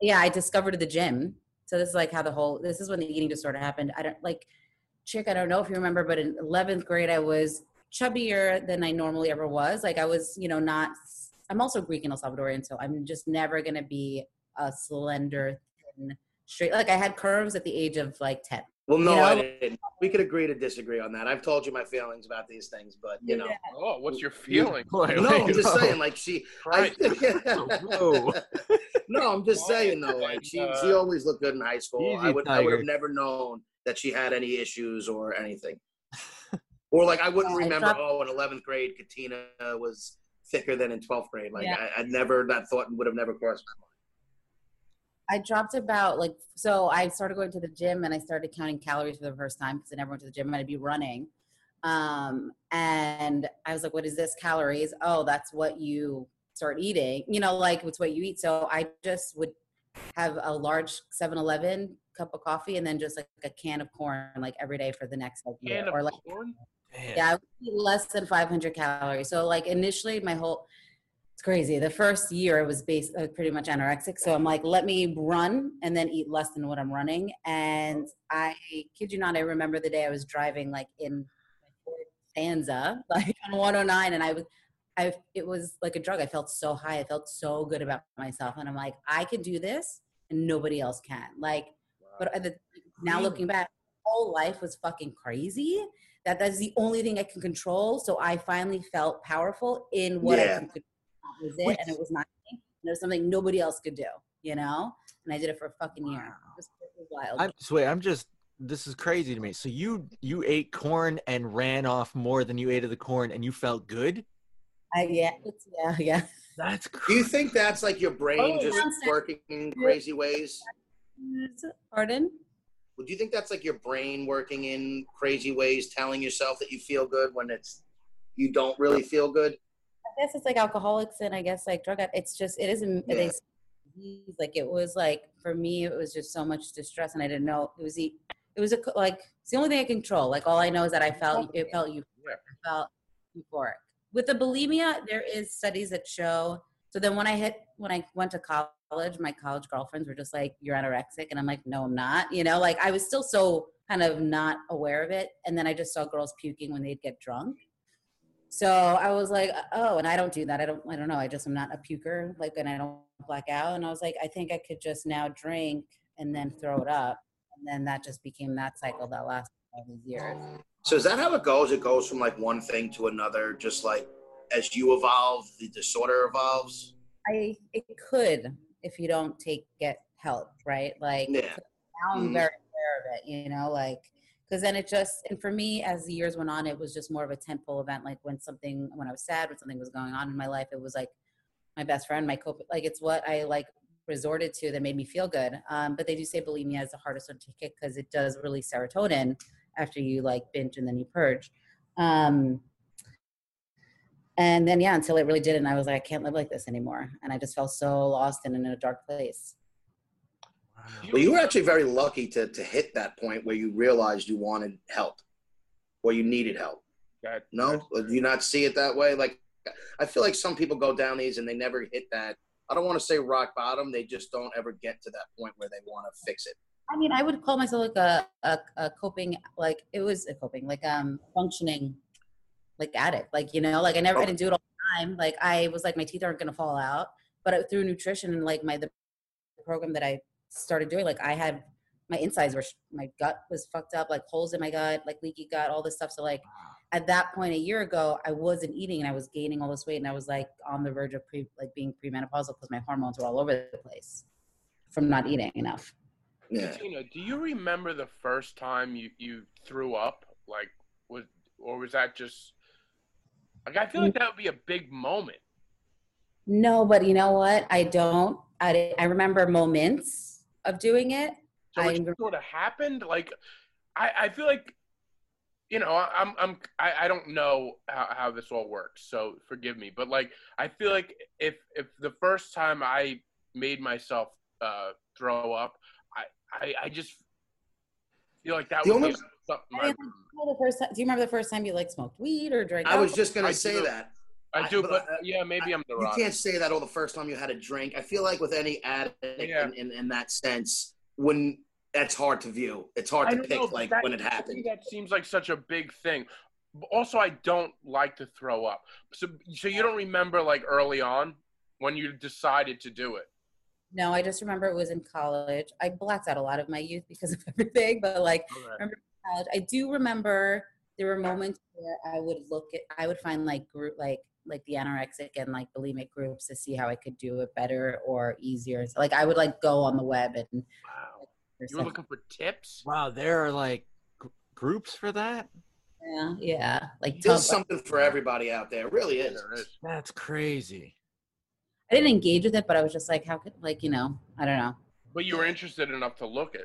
yeah, I discovered the gym. So this is like how the whole this is when the eating disorder happened. I don't like chick. I don't know if you remember, but in eleventh grade, I was chubbier than I normally ever was. Like I was, you know, not. I'm also Greek and El Salvadorian, so I'm just never gonna be a slender, thin, straight. Like I had curves at the age of like ten. Well no You i didn't we could agree to disagree on that i've told you my feelings about these things but you know Oh, what's your feeling? Boy, no i'm just whoa. saying like she Right. Whoa. no, I'm just saying though, like she she Uh, always looked good in high school. I Easy, would I would have never known that she had any issues or anything. or like I wouldn't Yeah, I remember. dropped- Oh, in eleventh grade, Katina was thicker than in twelfth grade. Like Yeah. I, I'd never that thought would have never crossed my mind. I dropped about like so I started going to the gym and I started counting calories for the first time because I never went to the gym and I'd be running. Um, and I was like, what is this calories? Oh, that's what you start eating. You know, like it's what you eat. So I just would have a large 7-Eleven cup of coffee and then just like a can of corn like every day for the next like year. Can of Or like corn? Yeah, I would eat less than 500 calories. So like initially, my whole it's crazy. The first year it was based uh, pretty much anorexic. So I'm like, let me run and then eat less than what I'm running. And I kid you not, I remember the day I was driving like in stanza, like on 109, and I was. I, it was like a drug. I felt so high. I felt so good about myself, and I'm like, I can do this, and nobody else can. Like, but at the, now looking back, whole life was fucking crazy. That that's the only thing I can control. So I finally felt powerful in what I Yeah. can control. That was it, and it was not. And it was something nobody else could do. You know, and I did it for a fucking year. It was, it was wild. I'm so wait, I'm just this is crazy to me. So you you ate corn and ran off more than you ate of the corn and you felt good? I, yeah, it's, yeah, yeah. That's Do you think that's like your brain Oh, just working in crazy ways? Pardon? Would you think that's like your brain working in crazy ways, telling yourself that you feel good when it's you don't really feel good? Guess it's like alcoholics and I guess like drug. It's just it isn't. Yeah. Like it was like for me it was just so much distress and I didn't know it was the it was a like it's the only thing I control. Like all I know is that I felt it felt you I felt euphoric. With the bulimia, there is studies that show. So then when I hit when I went to college, my college girlfriends were just like, "You're anorexic," and I'm like, "No, I'm not." You know, like I was still so kind of not aware of it. And then I just saw girls puking when they'd get drunk. So I was like, "Oh," and I don't do that. I don't. I don't know. I just am not a puker. Like, and I don't black out. And I was like, I think I could just now drink and then throw it up, and then that just became that cycle that lasted all these years. So is that how it goes? It goes from like one thing to another, just like as you evolve, the disorder evolves. I it could if you don't take get help, right? Like Yeah. now I'm Mhm. very aware of it, you know, like because then it just and for me as the years went on, it was just more of a tentpole event. Like when something when I was sad, when something was going on in my life, it was like my best friend, my co like it's what I like resorted to that made me feel good. Um, but they do say bulimia is the hardest one to kick because it does release serotonin after you like binge and then you purge. Um, and then yeah, until it really did, and I was like, I can't live like this anymore, and I just felt so lost and in a dark place. Well, you were actually very lucky to to hit that point where you realized you wanted help, or you needed help. That, No, do you not see it that way? Like, I feel like some people go down these and they never hit that. I don't want to say rock bottom. They just don't ever get to that point where they want to fix it. I mean, I would call myself like a, a, a coping, like it was a coping, like um functioning, like addict. Like you know, like I never, I didn't do it all the time. Like I was like, my teeth aren't gonna fall out, but I- through nutrition and like my the program that I started doing, like I had my insides were, my gut was fucked up, like holes in my gut, like leaky gut, all this stuff. So like at that point a year ago, I wasn't eating and I was gaining all this weight and I was like on the verge of pre, like being premenopausal because my hormones were all over the place from not eating enough. Yeah. Tina, do you remember the first time you, you threw up? Like, was or was that just like I feel like that would be a big moment. No, but you know what? I don't. I, I remember moments of doing it. So it I- sort of happened. Like, I, I feel like, you know, I- I'm I'm I, I don't know how, how this all works, so forgive me. But like, I feel like if if the first time I made myself uh, throw up, I, I I just feel like that The would only- be something. I I, didn't the first time, do you remember the first time you like smoked weed or drank? I was alcohol? just gonna I say do. that. I do, but, but uh, yeah, maybe I'm the You can't say that all the first time you had a drink. I feel like with any addict Yeah. in, in, in that sense, when that's hard to view. It's hard I to don't pick know, like that- when it happened. That seems like such a big thing. Also, I don't like to throw up. So, so you don't remember like early on when you decided to do it. No, I just remember it was in college. I blacked out a lot of my youth because of everything, but like remember college, I do remember there were moments where I would look at, I would find like group, like like the anorexic and like bulimic groups to see how I could do it better or easier. So, like I would like go on the web and. Wow. You were looking for tips? Wow, there are like gr- groups for that. Yeah, yeah. Like There's Tumblr. something for everybody out there. It really Yeah, is. That's crazy. I didn't engage with it, but I was just like, how could like you know, I don't know. But you were interested enough to look at.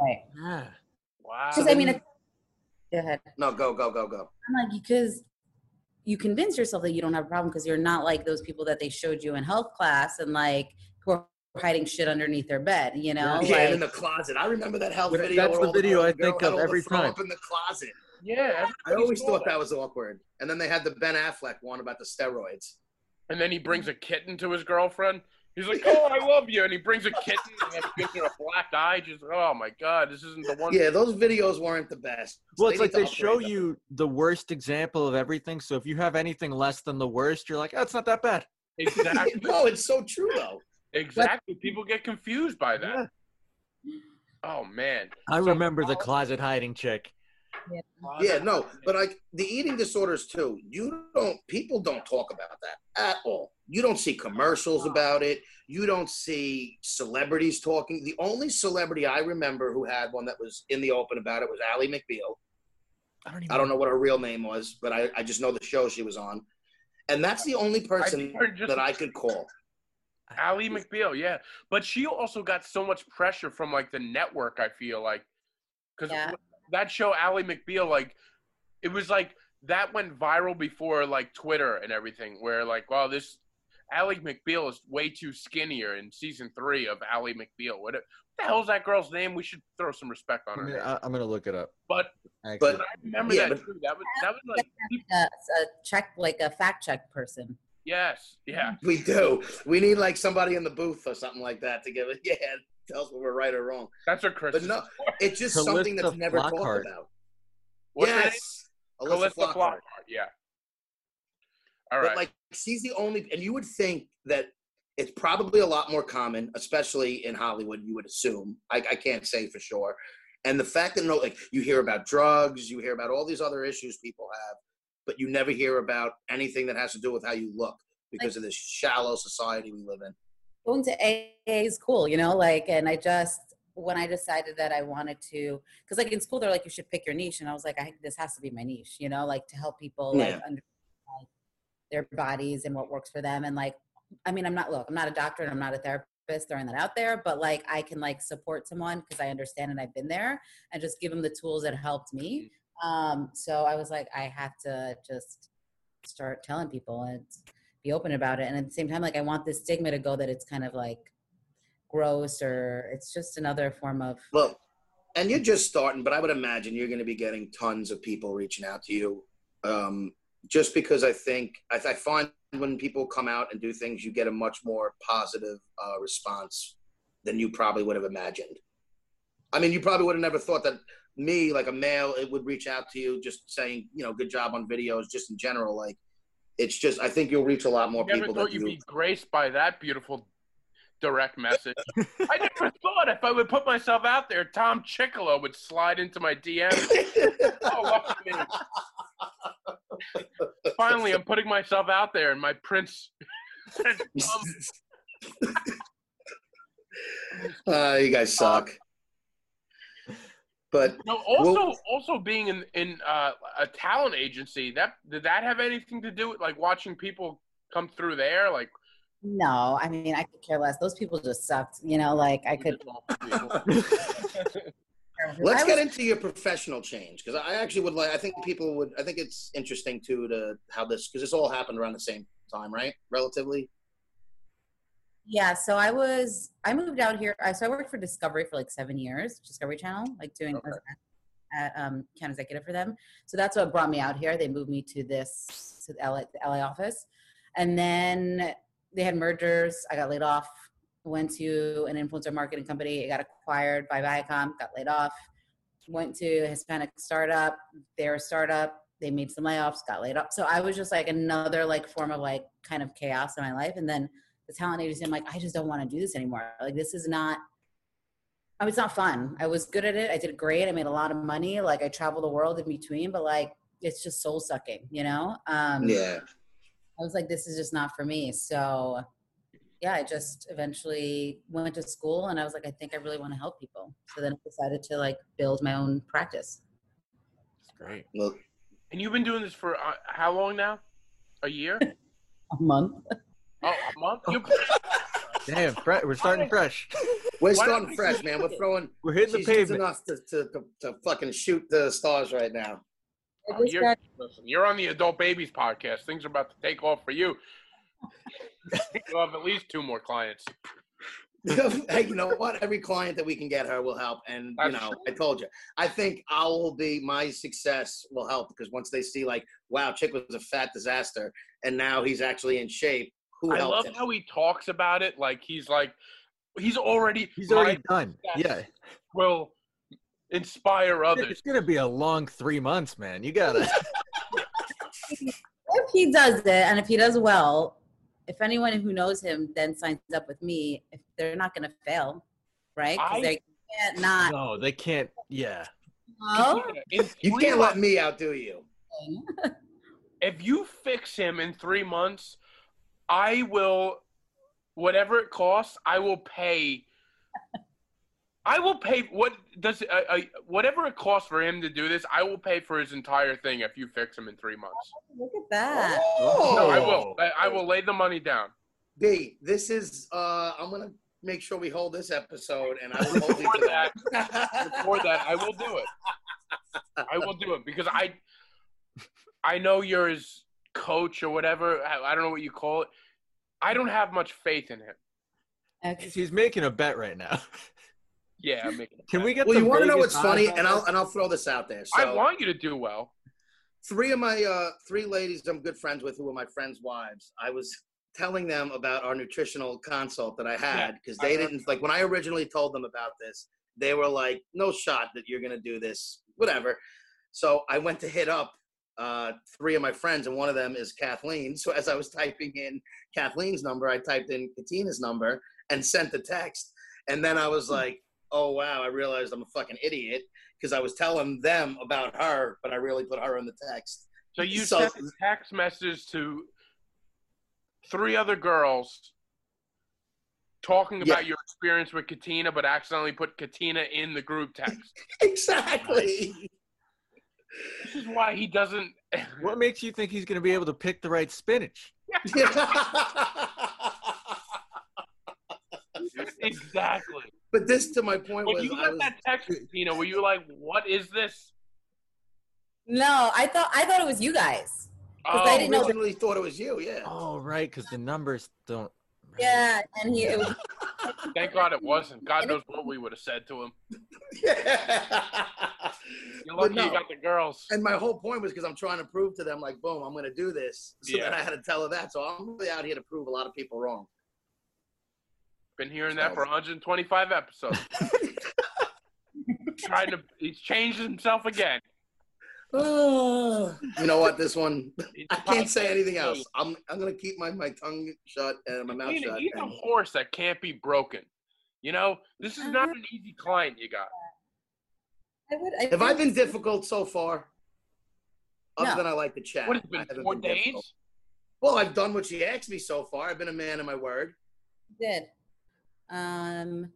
Right. Yeah. Wow. Because I mean, then- it- go ahead. No, go, go, go, go. I'm like because you convince yourself that you don't have a problem because you're not like those people that they showed you in health class and like who are hiding shit underneath their bed. You know, yeah, and in the closet. I remember that health video. that's the video I think of every throw time. Up in the closet. yeah. I always saw thought that was awkward. And then they had the Ben Affleck one about the steroids. And then he brings a kitten to his girlfriend. He's like, "Oh, I love you," and he brings a kitten and then gives her a black eye. Just, oh my god, this isn't the one. Yeah, those videos weren't the best. Well, So it's like they show them. you the worst example of everything. So if you have anything less than the worst, you're like, oh, it's not that bad. Exactly. no, it's so true though. exactly. People get confused by that. Oh man. I So- remember the closet hiding chick. Yeah, no, but like the eating disorders too. You don't. People don't talk about that at all. You don't see commercials about it. You don't see celebrities talking. The only celebrity I remember who had one that was in the open about it was Ally McBeal. I don't even. I don't know what her real name was, but I, I just know the show she was on. And that's the only person heard just- that I could call. Ally McBeal, yeah, but she also got so much pressure from like the network. I feel like because Yeah. That show Ally McBeal, like it was like that went viral before like Twitter and everything. Where like, wow, this Ally McBeal is way too skinnier in season three of Ally McBeal. What, what the hell's that girl's name? We should throw some respect on her. gonna. I- I'm gonna look it up. But Actually. But- but I remember Yeah, that but- too. That was that was like a, a check, like a fact check person. yes, yeah. We do. We need like somebody in the booth or something like that to give it. Yeah, tell us if we're right or wrong. That's what Chris. But no, it's just something that's never Flockhart. talked about. What's her name? yes, Alyssa Calista Flockhart. Flockhart. Yeah. All right. But like she's the only, and you would think that it's probably a lot more common, especially in Hollywood. You would assume. I, I can't say for sure. And the fact that no, like you hear about drugs, you hear about all these other issues people have, but you never hear about anything that has to do with how you look because of this shallow society we live in. Going to AA is cool, you know, like, and I just, when I decided that I wanted to, because like in school, they're like, you should pick your niche. And I was like, I, this has to be my niche, you know, like to help people like understand like, their bodies and what works for them. And like, I mean, I'm not, look, I'm not a doctor and I'm not a therapist throwing that out there, but like I can like support someone because I understand and I've been there and just give them the tools that helped me. Um, so I was like, I have to just start telling people and be open about it. And at the same time, like I want this stigma to go that it's kind of like gross or it's just another form of Well, and you're just starting, but I would imagine you're going to be getting tons of people reaching out to you. Um, just because I think I, I find when people come out and do things, you get a much more positive uh, response than you probably would have imagined. I mean, you probably would have never thought that me, like a male, it would reach out to you just saying, you know, good job on videos, just in general. Like, it's just I think you'll reach a lot more never people thought that you'd you. be graced by that beautiful direct message. I never thought if I would put myself out there, Tom Chickolo would slide into my DM. oh. Finally, I'm putting myself out there, and my prince. Um, uh, you guys suck. But no, also, also being in in uh, a talent agency, that did that have anything to do with like watching people come through there? Like, no, I mean I could care less. Those people just sucked, you know, like I could Let's get into your professional change because I actually would like. I think people would. I think it's interesting too to how this because this all happened around the same time, right? Relatively. Yeah, so I was I moved out here. I so I worked for Discovery for like seven years, Discovery Channel, like doing Okay. at um, account executive for them. So that's what brought me out here. They moved me to this to the LA, the LA office, and then they had mergers. I got laid off. Went to an influencer marketing company. It got acquired by Viacom. Got laid off. Went to a Hispanic startup. They're a startup. They made some layoffs. Got laid off. So I was just like another like form of like kind of chaos in my life. And then the talent agency, I'm like, I just don't want to do this anymore. Like this is not. I mean, it's not fun. I was good at it. I did great. I made a lot of money. Like I traveled the world in between, but like it's just soul sucking, you know? Um, Yeah. I was like, this is just not for me. So, yeah, I just eventually went to school and I was like, I think I really want to help people. So then I decided to like build my own practice. Great. Well, and you've been doing this for uh, how long now? A year? A month. Oh, a month? You, Damn, fre- we're starting fresh. we're Why starting fresh, man. We're throwing. We're hitting the She's using pavement. us to, to, to, to fucking shoot the stars right now. I Oh, uh, you're, got- listen, you're on the Adult Babies podcast. Things are about to take off for you. You'll have at least two more clients. hey, you know what? Every client that we can get her will help. And you That's know, true. I told you. I think I will be my success will help because once they see like, wow, Chick was a fat disaster, and now he's actually in shape. Who I helped love him? how he talks about it. Like he's like, he's already, He's already done. Yeah. will inspire others. It's gonna be a long three months, man. You gotta. if he does it and if he does well, if anyone who knows him then signs up with me, if they're not going to fail, right? 'Cause I- they can't not. No, they can't. Yeah. No? You can't let me outdo you. if you fix him in three months, I will, whatever it costs, I will pay. I will pay what does uh, uh, whatever it costs for him to do this. I will pay for his entire thing if you fix him in three months. Look at that. Oh, No, I will. I, I will lay the money down. B, this is. uh I'm gonna make sure we hold this episode, and I will hold you Before that, that. before that, I will do it. I will do it because I, I know you're his coach or whatever. I, I don't know what you call it. I don't have much faith in him. Okay. He's making a bet right now. Yeah, I'm making. a Can bet. we get? Well, you want to know what's funny, and I'll and I'll throw this out there. I want you to do well. three of my uh three ladies I'm good friends with, who are my friends' wives. I was telling them about our nutritional consult that I had because I they heard didn't like when I originally told them about this. They were like, "No shot that you're gonna do this, whatever." So I went to hit up uh, three of my friends, and one of them is Kathleen. So as I was typing in Kathleen's number, I typed in Katina's number and sent the text. And then I was like, "Oh wow!" I realized I'm a fucking idiot because I was telling them about her, but I really put her in the text. So you So- sent a text message to three other girls talking about your experience with Katina, but accidentally put Katina in the group text. Exactly. This is why he doesn't. What makes you think he's going to be able to pick the right spinach? exactly. but this, to my point, When was you I got was that text, Katina, were you like, "What is this?" No, I thought I thought it was you guys. 'Cause I Oh, didn't know that- originally thought it was you. Yeah. Oh, right, because the numbers don't. Yeah, and he it was thank God it wasn't. God knows what we would have said to him. yeah. You're lucky no. you got the girls. And my whole point was because I'm trying to prove to them, like, boom, I'm going to do this. So then I had to tell her that. So I'm really out here to prove a lot of people wrong. Been hearing that for 125 episodes. Trying to, he's changed himself again. You know what? This one, I can't say anything else. I'm I'm going to keep my, my tongue shut and my mouth He's, shut. he's a horse that can't be broken. You know, this is not an easy client you got. I would I Have I been difficult so far? Other No. than I like to chat. What has been haven't four been days? difficult. Well, I've done what she asked me so far. I've been a man of my word. did. Um,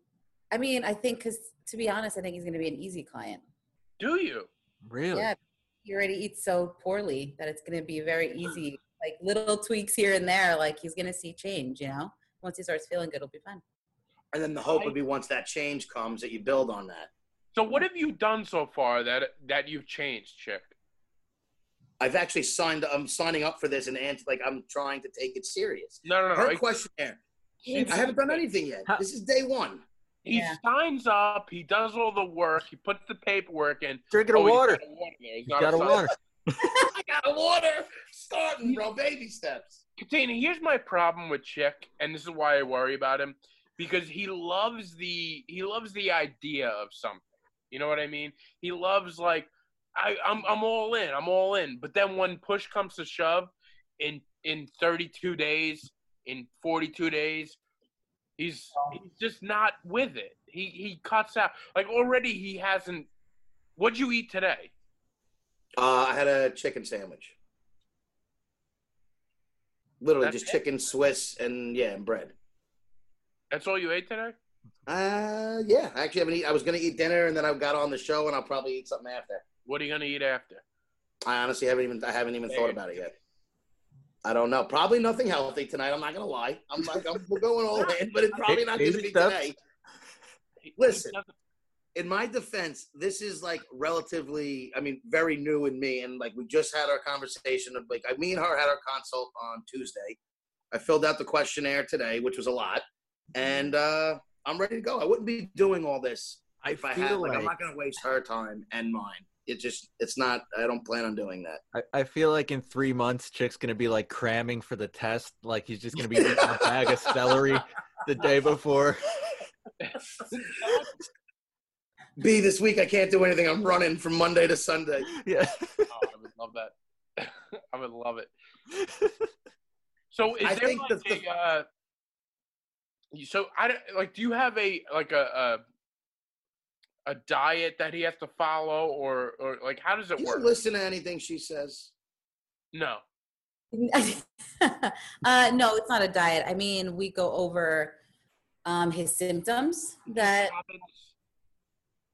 I mean, I think because to be honest, I think he's going to be an easy client. Do you? Really? Yeah, he already eats so poorly that it's going to be very easy. Like little tweaks here and there, like he's going to see change. You know, once he starts feeling good, it'll be fine. And then the hope would be once that change comes that you build on that. So what have you done so far that that you've changed, chick? I've actually signed. I'm signing up for this and answer. Like I'm trying to take it serious. No, no, no. Her He- questionnaire. I haven't done anything yet. How- This is day one. He Yeah. signs up. He does all the work. He puts the paperwork in. Drinking Oh, a water. got a water there. He's He's got a water. I got a water. Starting, bro. Baby steps. Katina, here's my problem with Chick, and this is why I worry about him, because he loves the he loves the idea of something. You know what I mean? He loves like I, I'm I'm all in, I'm all in. But then when push comes to shove, in in 32 days, in 42 days, he's he's just not with it. He he cuts out. Like already he hasn't. What'd you eat today? Uh, I had a chicken sandwich. Literally That's just it? chicken, Swiss, and yeah, and bread. That's all you ate today? Uh, yeah. I actually haven't eat. I was gonna eat dinner, and then I got on the show, and I'll probably eat something after. What are you gonna eat after? I honestly haven't even. I haven't even thought about it yet. I don't know. Probably nothing healthy tonight. I'm not gonna lie. I'm like I'm we're going all in, but it's probably not gonna be steps. today. Listen. in my defense, this is like relatively, I mean, very new in me. And like we just had our conversation of like, I, me and her had our consult on Tuesday. I filled out the questionnaire today, which was a lot, and uh, I'm ready to go. I wouldn't be doing all this I if I feel had. Like, like I'm not going to waste her time and mine. It just, it's not. I don't plan on doing that. I, I feel like in three months, Chick's gonna be like cramming for the test. Like he's just gonna be eating a bag of celery the day before. B this week, I can't do anything. I'm running from Monday to Sunday. Yeah. Oh, I would love that. I would love it. So is I there think like the- the- a uh, so I don't- like do you have a like a, a diet that he has to follow, or or like how does it Do you work? listen to anything she says? No. uh, no, it's not a diet. I mean, we go over um, his symptoms that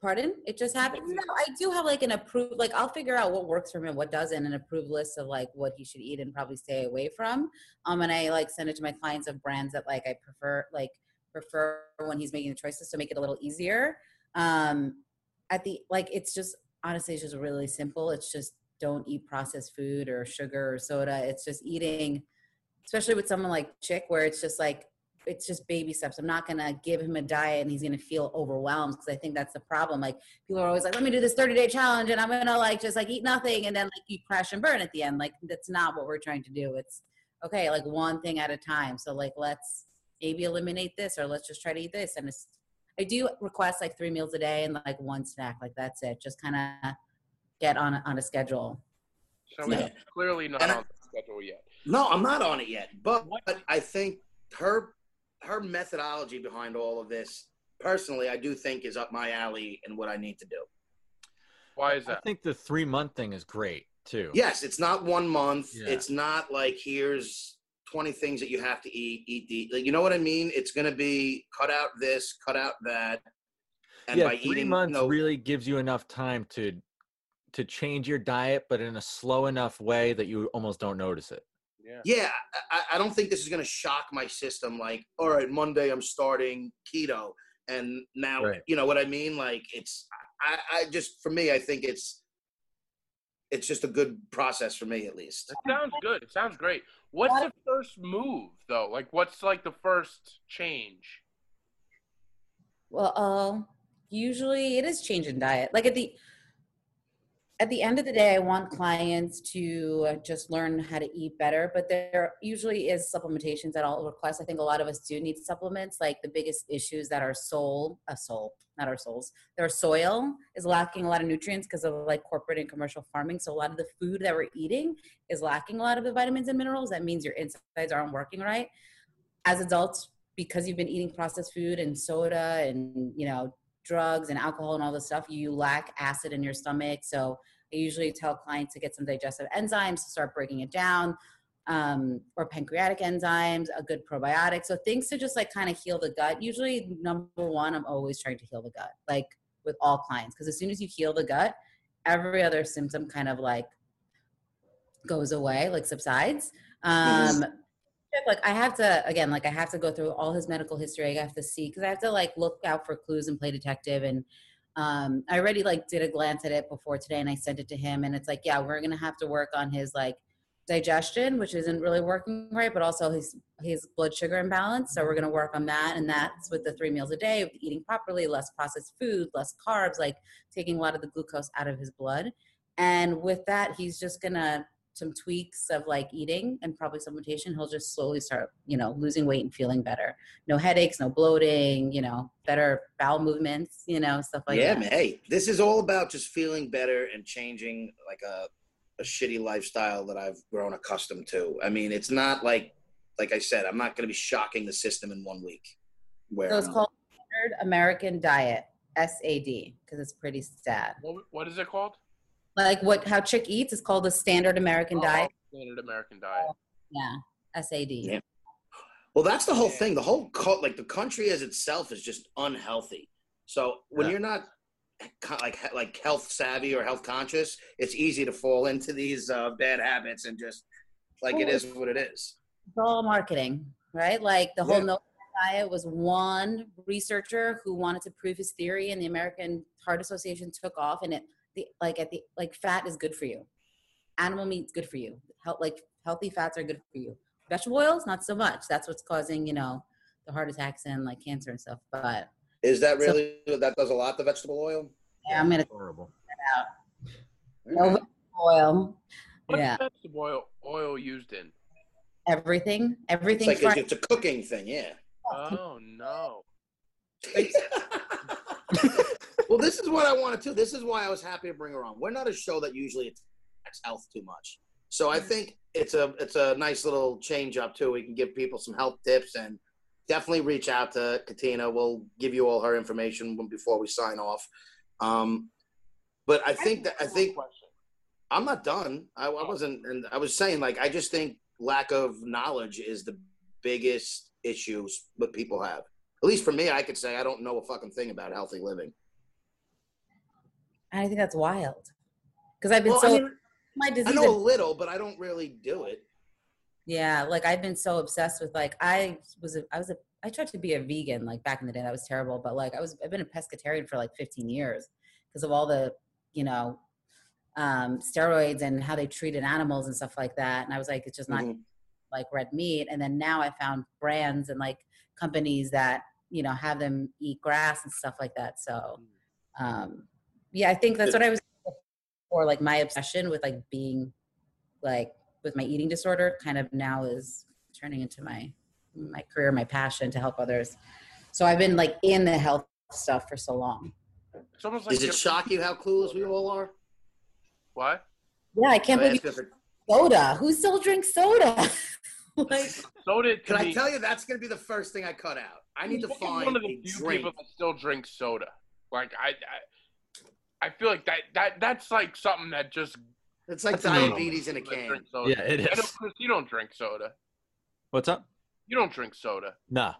Pardon? It just happened. No, I do have like an approved, like I'll figure out what works for him and what doesn't, an approved list of like what he should eat and probably stay away from. Um, and I like send it to my clients of brands that like I prefer, like prefer when he's making the choices to make it a little easier. Um, at the like, it's just honestly, it's just really simple. It's just don't eat processed food or sugar or soda. It's just eating, especially with someone like Chick, where it's just like it's just baby steps. I'm not gonna give him a diet and he's gonna feel overwhelmed because I think that's the problem. Like people are always like, let me do this 30 day challenge and I'm gonna like just like eat nothing and then like you crash and burn at the end. Like that's not what we're trying to do. It's okay, like one thing at a time. So like let's maybe eliminate this or let's just try to eat this. And it's I do request like three meals a day and like one snack. Like that's it. Just kind of get on a, on a schedule. So Yeah. clearly not And I- on the schedule yet. No, I'm not on it yet. But, but I think her her methodology behind all of this, personally, I do think is up my alley and what I need to do. Why is that? I think the three month thing is great too. Yes, it's not one month. Yeah. It's not like here's 20 things that you have to eat, eat, eat. Like, you know what I mean? It's going to be cut out this, cut out that. And yeah, by three eating, months you know, really gives you enough time to to change your diet, but in a slow enough way that you almost don't notice it. Yeah. yeah, I, I don't think this is going to shock my system. Like, all right, Monday I'm starting keto, and now Right. you know what I mean. Like, it's I, I just for me, I think it's it's just a good process for me at least. It sounds good. It sounds great. What's the first move though? Like what's like the first change? Well, uh, usually it is changing diet. Like at the at the end of the day, I want clients to uh, just learn how to eat better. But there usually is supplementations that I'll request. I think a lot of us do need supplements. Like the biggest issues that our soul, a soul, not our souls, their soil is lacking a lot of nutrients because of like corporate and commercial farming. So a lot of the food that we're eating is lacking a lot of the vitamins and minerals. That means your insides aren't working right. As adults, because you've been eating processed food and soda and you know drugs and alcohol and all this stuff, you lack acid in your stomach. So I usually tell clients to get some digestive enzymes to start breaking it down, um, or pancreatic enzymes, a good probiotic. So things to just like kind of heal the gut. Usually, number one, I'm always trying to heal the gut, like with all clients, because as soon as you heal the gut, every other symptom kind of like goes away, like subsides. Um, like I have to again, like I have to go through all his medical history. I have to see because I have to like look out for clues and play detective. And um, I already like did a glance at it before today, and I sent it to him. And it's like, yeah, we're gonna have to work on his like digestion, which isn't really working right, but also his his blood sugar imbalance. So we're gonna work on that, and that's with the three meals a day, eating properly, less processed food, less carbs, like taking a lot of the glucose out of his blood. And with that, he's just gonna some tweaks of like eating and probably supplementation, he'll just slowly start, you know, losing weight and feeling better. No headaches, no bloating, you know, better bowel movements, you know, stuff like yeah, that. Yeah, man. Hey, this is all about just feeling better and changing like a a shitty lifestyle that I've grown accustomed to. I mean, it's not like like I said, I'm not going to be shocking the system in one week. Where So it's I'm- called Standard American Diet, SAD, because it's pretty sad. What, what is it called? Like what how Chick eats is called the Standard American Oh, Diet. Standard American diet. Yeah, SAD. Yeah. Well, that's the whole thing. The whole co- like the country as itself is just unhealthy. So when Yeah. you're not like like health savvy or health conscious, it's easy to fall into these uh, bad habits and just like it is what it is. It's all marketing, right? Like the whole Yeah. no diet was one researcher who wanted to prove his theory, and the American Heart Association took off, and it the like at the like fat is good for you, animal meat's good for you, Help like healthy fats are good for you. Vegetable oils, not so much. That's what's causing you know the heart attacks and like cancer and stuff. But Is that So- really that does a lot? The vegetable oil. yeah, I'm gonna Horrible. no vegetable oil. What's Yeah, vegetable oil, oil used in? everything, It's everything. like it's, it's a cooking thing, yeah. Oh no. this is what I wanted to. This is why I was happy to bring her on. We're not a show that usually attacks health too much, so I think it's a it's a nice little change up too. We can give people some health tips and definitely reach out to Katina. We'll give you all her information before we sign off. Um, but I think that I think. I'm not done. I, I wasn't, and I was saying like I just think lack of knowledge is the biggest issues that people have. At least for me, I could say I don't know a fucking thing about healthy living. And I think that's wild. Because I've been Well, so I, mean, my disease. I know a little, but I don't really do it. Yeah, like I've been so obsessed with like I was a, I was a I tried to be a vegan like back in the day. That was terrible, but like I was I've been a pescatarian for like 15 years because of all the you know um, steroids and how they treated animals and stuff like that. And I was like, it's just not Mhm. like red meat. And then now I found brands and like companies that you know have them eat grass and stuff like that. So um, yeah, I think that's what I was or like my obsession with like being like with my eating disorder kind of now is turning into my my career, my passion to help others. So I've been like in the health stuff for so long. It's almost like Does it you're- shock you how clueless we all are? What? Yeah, I can't I believe ask if it- soda. Who still drinks soda? like Soda to Can I tell you that's going to be the first thing I cut out? I need to find one of the few drink. people that still drink soda. Like I, I, I feel like that that that's like something that just It's like That's a diabetes in a can. drink. Yeah, it is. I know, is. Chris, you don't drink soda. What's up? You don't drink soda. Nah.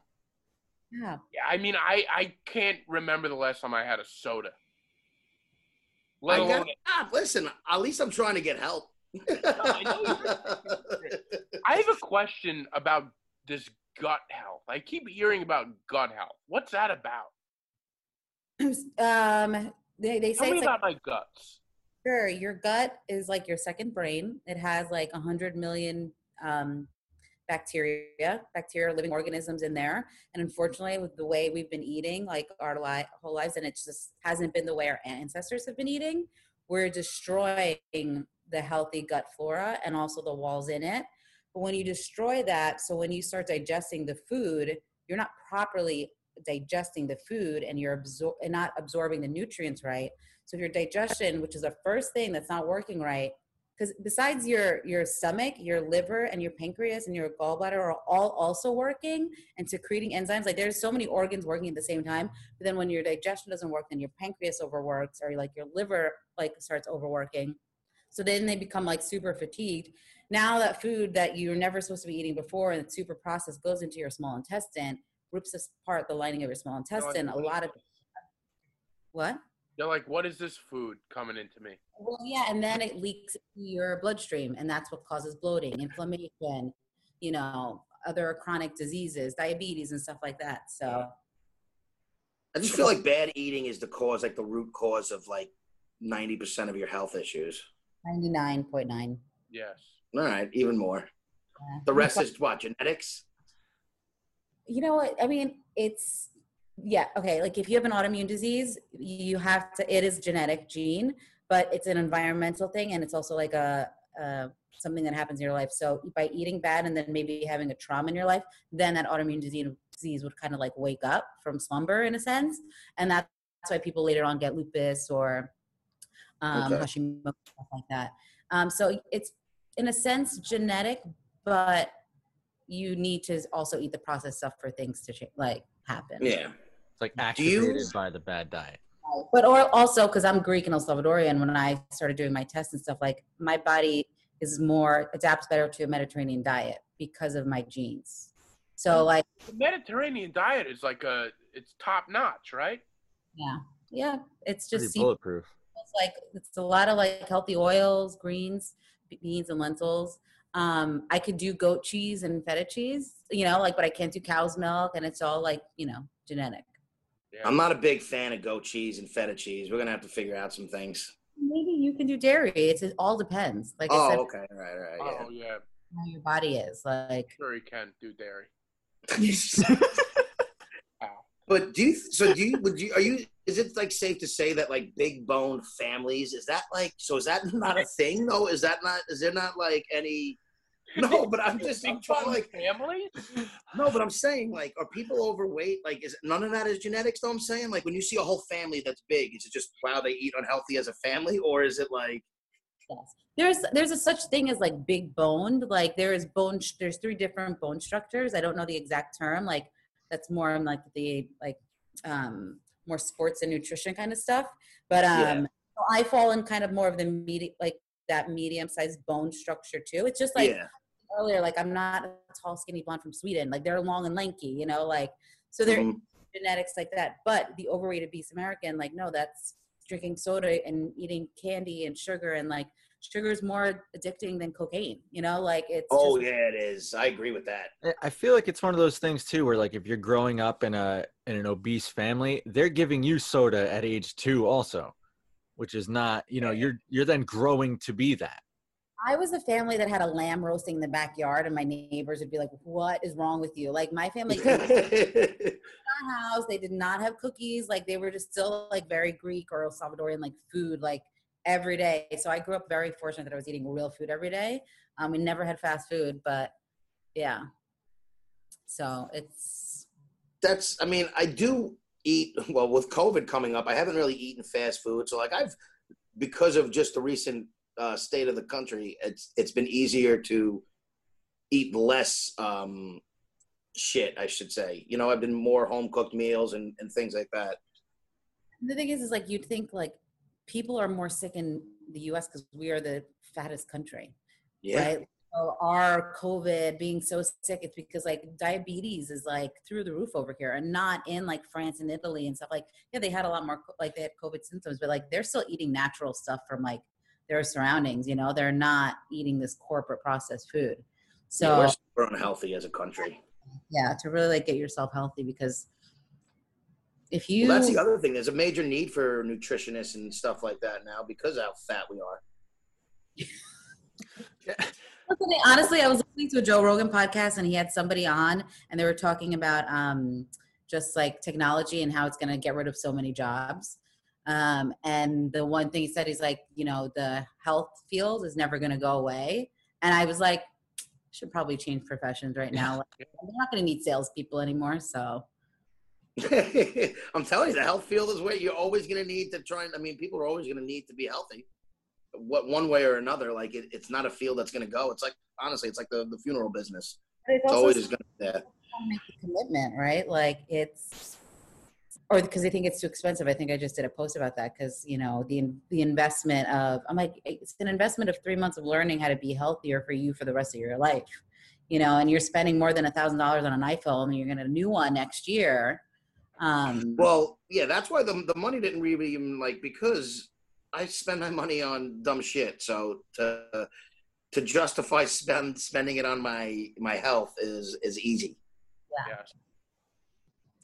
yeah. Yeah, I mean, I I can't remember the last time I had a soda. Let I alone gotta stop. Listen, at least I'm trying to get help. I I have a question about this gut health. I keep hearing about gut health. What's that about? um they, they Tell say me it's like about my guts. Sure. Your gut is like your second brain. It has like a hundred million um, bacteria, bacteria, living organisms in there. And unfortunately, with the way we've been eating, like our li- whole lives, and it just hasn't been the way our ancestors have been eating, we're destroying the healthy gut flora and also the walls in it. But when you destroy that, so when you start digesting the food, you're not properly digesting the food and you're absor- and not absorbing the nutrients right so if your digestion, which is the first thing that's not working right, because besides your your stomach, your liver and your pancreas and your gallbladder are all also working and secreting enzymes. Like there's so many organs working at the same time. But then when your digestion doesn't work, then your pancreas overworks or like your liver like starts overworking. So then they become like super fatigued. Now that food that you're never supposed to be eating before and it's super processed goes into your small intestine, rips apart the lining of your small intestine. A lot of what? They're like, what is this food coming into me? Well, yeah, and then it leaks into your bloodstream, and that's what causes bloating, inflammation, you know, other chronic diseases, diabetes, and stuff like that. So, I just feel like bad eating is the cause, like the root cause of like 90% of your health issues. ninety-nine point nine. Yes. All right, even more. The rest is what, genetics? You know what? I mean, it's yeah, okay. Like if you have an autoimmune disease, you have to. It is genetic gene, but it's an environmental thing, and it's also like a. a something that happens in your life. So by eating bad and then maybe having a trauma in your life, then that autoimmune disease disease would kind of like wake up from slumber in a sense, and that's why people later on get lupus or um, Okay. Hashimoto stuff like that. Um, so it's in a sense genetic, but you need to also eat the processed stuff for things to cha- like happen. Yeah. It's like Do you- by the bad diet. But or also because I'm Greek and El Salvadorian, when I started doing my tests and stuff, like my body is more adapts better to a Mediterranean diet because of my genes. So mm. like The Mediterranean diet is like a, it's top notch, right? yeah, yeah, it's just sea- bulletproof. it's like it's a lot of like healthy oils, greens, beans and lentils. Um, I could do goat cheese and feta cheese, you know, like, but I can't do cow's milk, and it's all like, you know, genetic. Yeah. I'm not a big fan of goat cheese and feta cheese. We're going to have to figure out some things. Maybe you can do dairy. It's it all depends. Like I Oh, said, okay. Right, right. Yeah. oh yeah, how your body is. Like sure you can do dairy. But do you? So do you? Would you? Are you? Is it like safe to say that like big bone families is that like? So is that not a thing though? Is that not? Is there not like any? No, but I'm just I'm trying like family. no, but I'm saying like are people overweight? Like is none of that is genetics? Though I'm saying like when you see a whole family that's big, is it just wow they eat unhealthy as a family, or is it like Yes. There's there's a such thing as like big boned. Like there is bone. There's three different bone structures. I don't know the exact term. Like that's more on like the like um more sports and nutrition kind of stuff. But Yeah. um, I fall in kind of more of the medium, like that medium sized bone structure too. It's just like yeah. earlier, like I'm not a tall, skinny blonde from Sweden. Like they're long and lanky, you know, like so they're Mhm. genetics like that. But the overweight obese American, like no, that's drinking soda and eating candy and sugar and like sugar is more addicting than cocaine. You know, like it's Oh just, yeah, it is. I agree with that. I- I feel like it's one of those things too, where like if you're growing up in a in an obese family, they're giving you soda at age two also, which is not you know you're you're then growing to be that. I was a family that had a lamb roasting in the backyard, and my neighbors would be like, "What is wrong with you?" Like my family, in our house, they did not have cookies. Like they were just still like very Greek or El Salvadorian like food like every day. So I grew up very fortunate that I was eating real food every day. Um, we never had fast food, but yeah. So it's That's. I mean, I do eat. Well, with COVID coming up, I haven't really eaten fast food. So like I've because of just the recent uh, state of the country, it's it's been easier to eat less um, shit. I should say. You know, I've been more home cooked meals and, and things like that. the thing is, is like you'd think like people are more sick in the U.S. because we are the fattest country. Yeah. right? So our COVID being so sick, it's because like diabetes is like through the roof over here, and not in like France and Italy and stuff. Like, yeah, they had a lot more like they had COVID symptoms, but like they're still eating natural stuff from like their surroundings. You know, they're not eating this corporate processed food. So yeah, we're super unhealthy as a country. yeah, to really like get yourself healthy because if you Well, that's the other thing. There's a major need for nutritionists and stuff like that now because of how fat we are. Honestly, I was listening to a Joe Rogan podcast and he had somebody on and they were talking about um, just like technology and how it's going to get rid of so many jobs. Um, and the one thing he said, he's like, you know, the health field is never going to go away. And I was like, should probably change professions right now. Like, we're not going to need salespeople anymore. So I'm telling you, the health field is where you're always going to need to try and. I mean, people are always going to need to be healthy, what one way or another. Like it, it's not a field that's going to go. It's like honestly, it's like the, the funeral business. it's It's always going to be make a commitment, right? Like it's, or because I think it's too expensive. I think I just did a post about that because you know the the investment of I'm like it's an investment of three months of learning how to be healthier for you for the rest of your life, you know, and you're spending more than a thousand dollars on an iPhone and you're gonna a new one next year. Um, Well, yeah, that's why the the money didn't really even like because I spend my money on dumb shit. So to to justify spend spending it on my my health is is easy. Yes.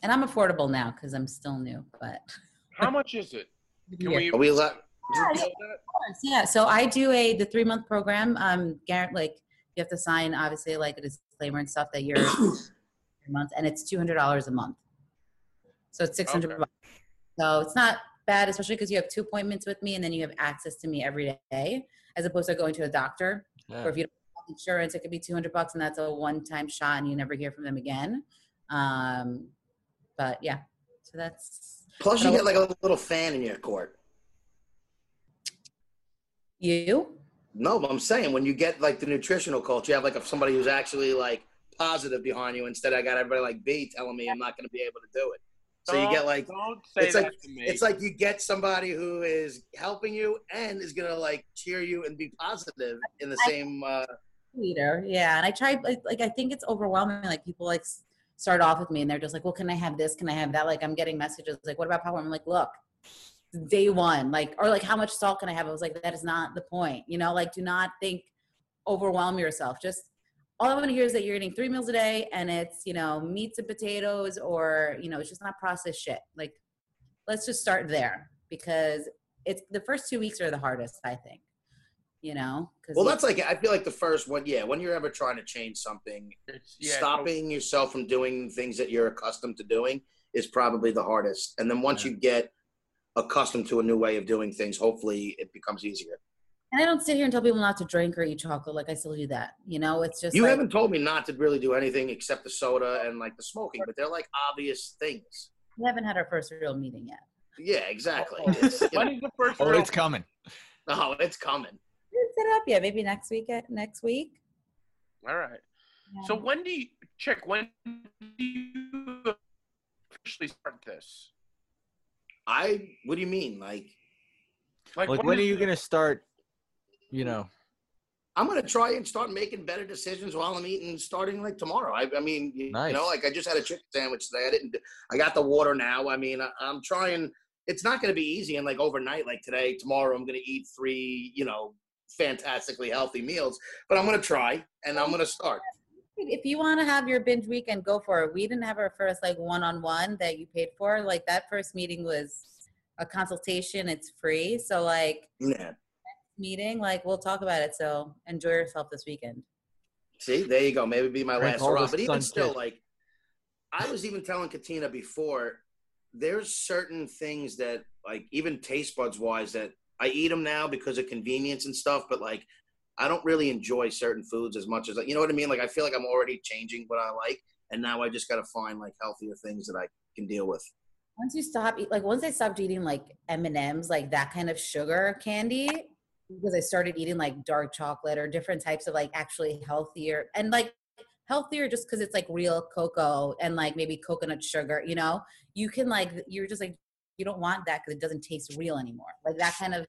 and I'm affordable now because I'm still new, but How much is it? Can Yeah. we? Are we allowed? Yeah, yeah. yeah. So I do a the three month program. Um, guar- like you have to sign obviously like a disclaimer and stuff that you're three months, and it's two hundred dollars a month. So it's six hundred Okay. So it's not bad, especially because you have two appointments with me, and then you have access to me every day, as opposed to going to a doctor. Or if you don't have insurance, it could be two hundred bucks, and that's a one time shot, and you never hear from them again. Um, but yeah, so that's Plus, you get like a little fan in your court. you. No, but I'm saying when you get like the nutritional coach, you have like somebody who's actually like positive behind you. Instead, I got everybody like B telling me I'm not going to be able to do it. So you get like Don't say it's that like to me. it's like you get somebody who is helping you and is going to like cheer you and be positive in the same. Uh, leader yeah. And i try like, like i think it's overwhelming like people like start off with me and they're just like well can i have this? Can i have that? Like i'm getting messages like what about power? I'm like look day one like or like how much salt can i have? I was like that is not the point you know? Like do not think overwhelm yourself. Just all i want to hear is that you're eating three meals a day and it's you know meats and potatoes or you know it's just not processed shit like let's just start there because it's the first two weeks are the hardest i think you know 'cause well, that's like I feel like the first one. Yeah, when you're ever trying to change something, yeah, stopping yourself from doing things that you're accustomed to doing is probably the hardest. And then once you get accustomed to a new way of doing things, hopefully it becomes easier. And I don't sit here and tell people not to drink or eat chocolate. Like I still do that. You know, it's just You like, haven't told me not to really do anything except the soda and like the smoking, but they're like obvious things. we haven't had our first real meeting yet. Yeah, exactly. Oh. It's, you When know, is the first? Oh, real- it's coming. oh, it's coming. Set up yeah. Maybe next week. At, next week. All right. So when do you check? When do you officially start this? I. What do you mean? Like, Like, Like, what when are you gonna start? You hmm. know, I'm gonna try and start making better decisions while I'm eating, starting like tomorrow. I, I mean, you, you know, like I just had a chicken sandwich today. I didn't. I got the water now. I mean, I, I'm trying. It's not gonna be easy, and like overnight, like today, tomorrow, I'm gonna eat three, you know, fantastically healthy meals. But I'm gonna try, and I'm gonna start. If you want to have your binge weekend, go for it. We didn't have our first like one-on-one that you paid for. Like that first meeting was a consultation. It's free. So like Yeah. Meeting, like we'll talk about it. So enjoy yourself this weekend. See, there you go. Maybe be my Drink last all hurrah. But even still, kit. like I was even telling Katina before, there's certain things that, like, even taste buds wise, that I eat them now because of convenience and stuff. But like, I don't really enjoy certain foods as much as you know what I mean. Like, I feel like I'm already changing what I like, and now I just got to find like healthier things that I can deal with. Once you stop, eat- like once I stopped eating like M and M's, like that kind of sugar candy, because I started eating like dark chocolate or different types of like actually healthier and like healthier just because it's like real cocoa and like maybe coconut sugar. You know, you can like you're just like you don't want that because it doesn't taste real anymore. Like that kind of.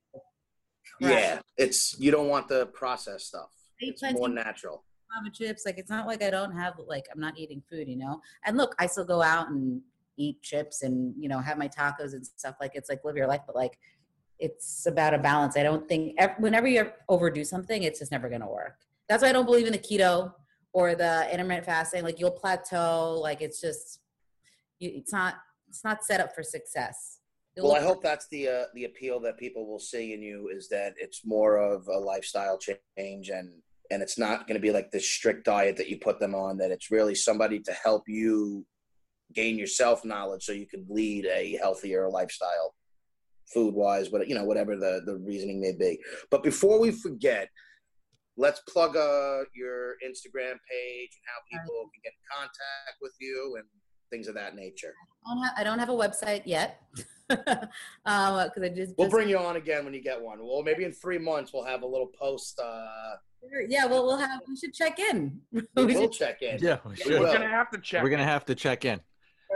Yeah, it's you don't want the processed stuff. It's more natural. Chips. Like it's not like I don't have like I'm not eating food, you know. And look, I still go out and eat chips and you know have my tacos and stuff. Like it's like live your life, but like it's about a balance. I don't think ev- whenever you overdo something, it's just never gonna work. That's why I don't believe in the keto or the intermittent fasting. Like you'll plateau. Like it's just you, it's not it's not set up for success. You'll Well, I hope that's the uh, the appeal that people will see in you is that it's more of a lifestyle change and and it's not going to be like this strict diet that you put them on. That it's really somebody to help you gain yourself knowledge so you can lead a healthier lifestyle, food wise, but you know whatever the the reasoning may be. But before we forget. Let's plug uh, your Instagram page and how people can get in contact with you and things of that nature. I don't have, I don't have a website yet. um, because I just, We'll just- bring you on again when you get one. Well, maybe in three months we'll have a little post. Uh, yeah, well, we'll have. We should check in. we We will should- check in. yeah, we We're gonna have to check. We're gonna have to check in.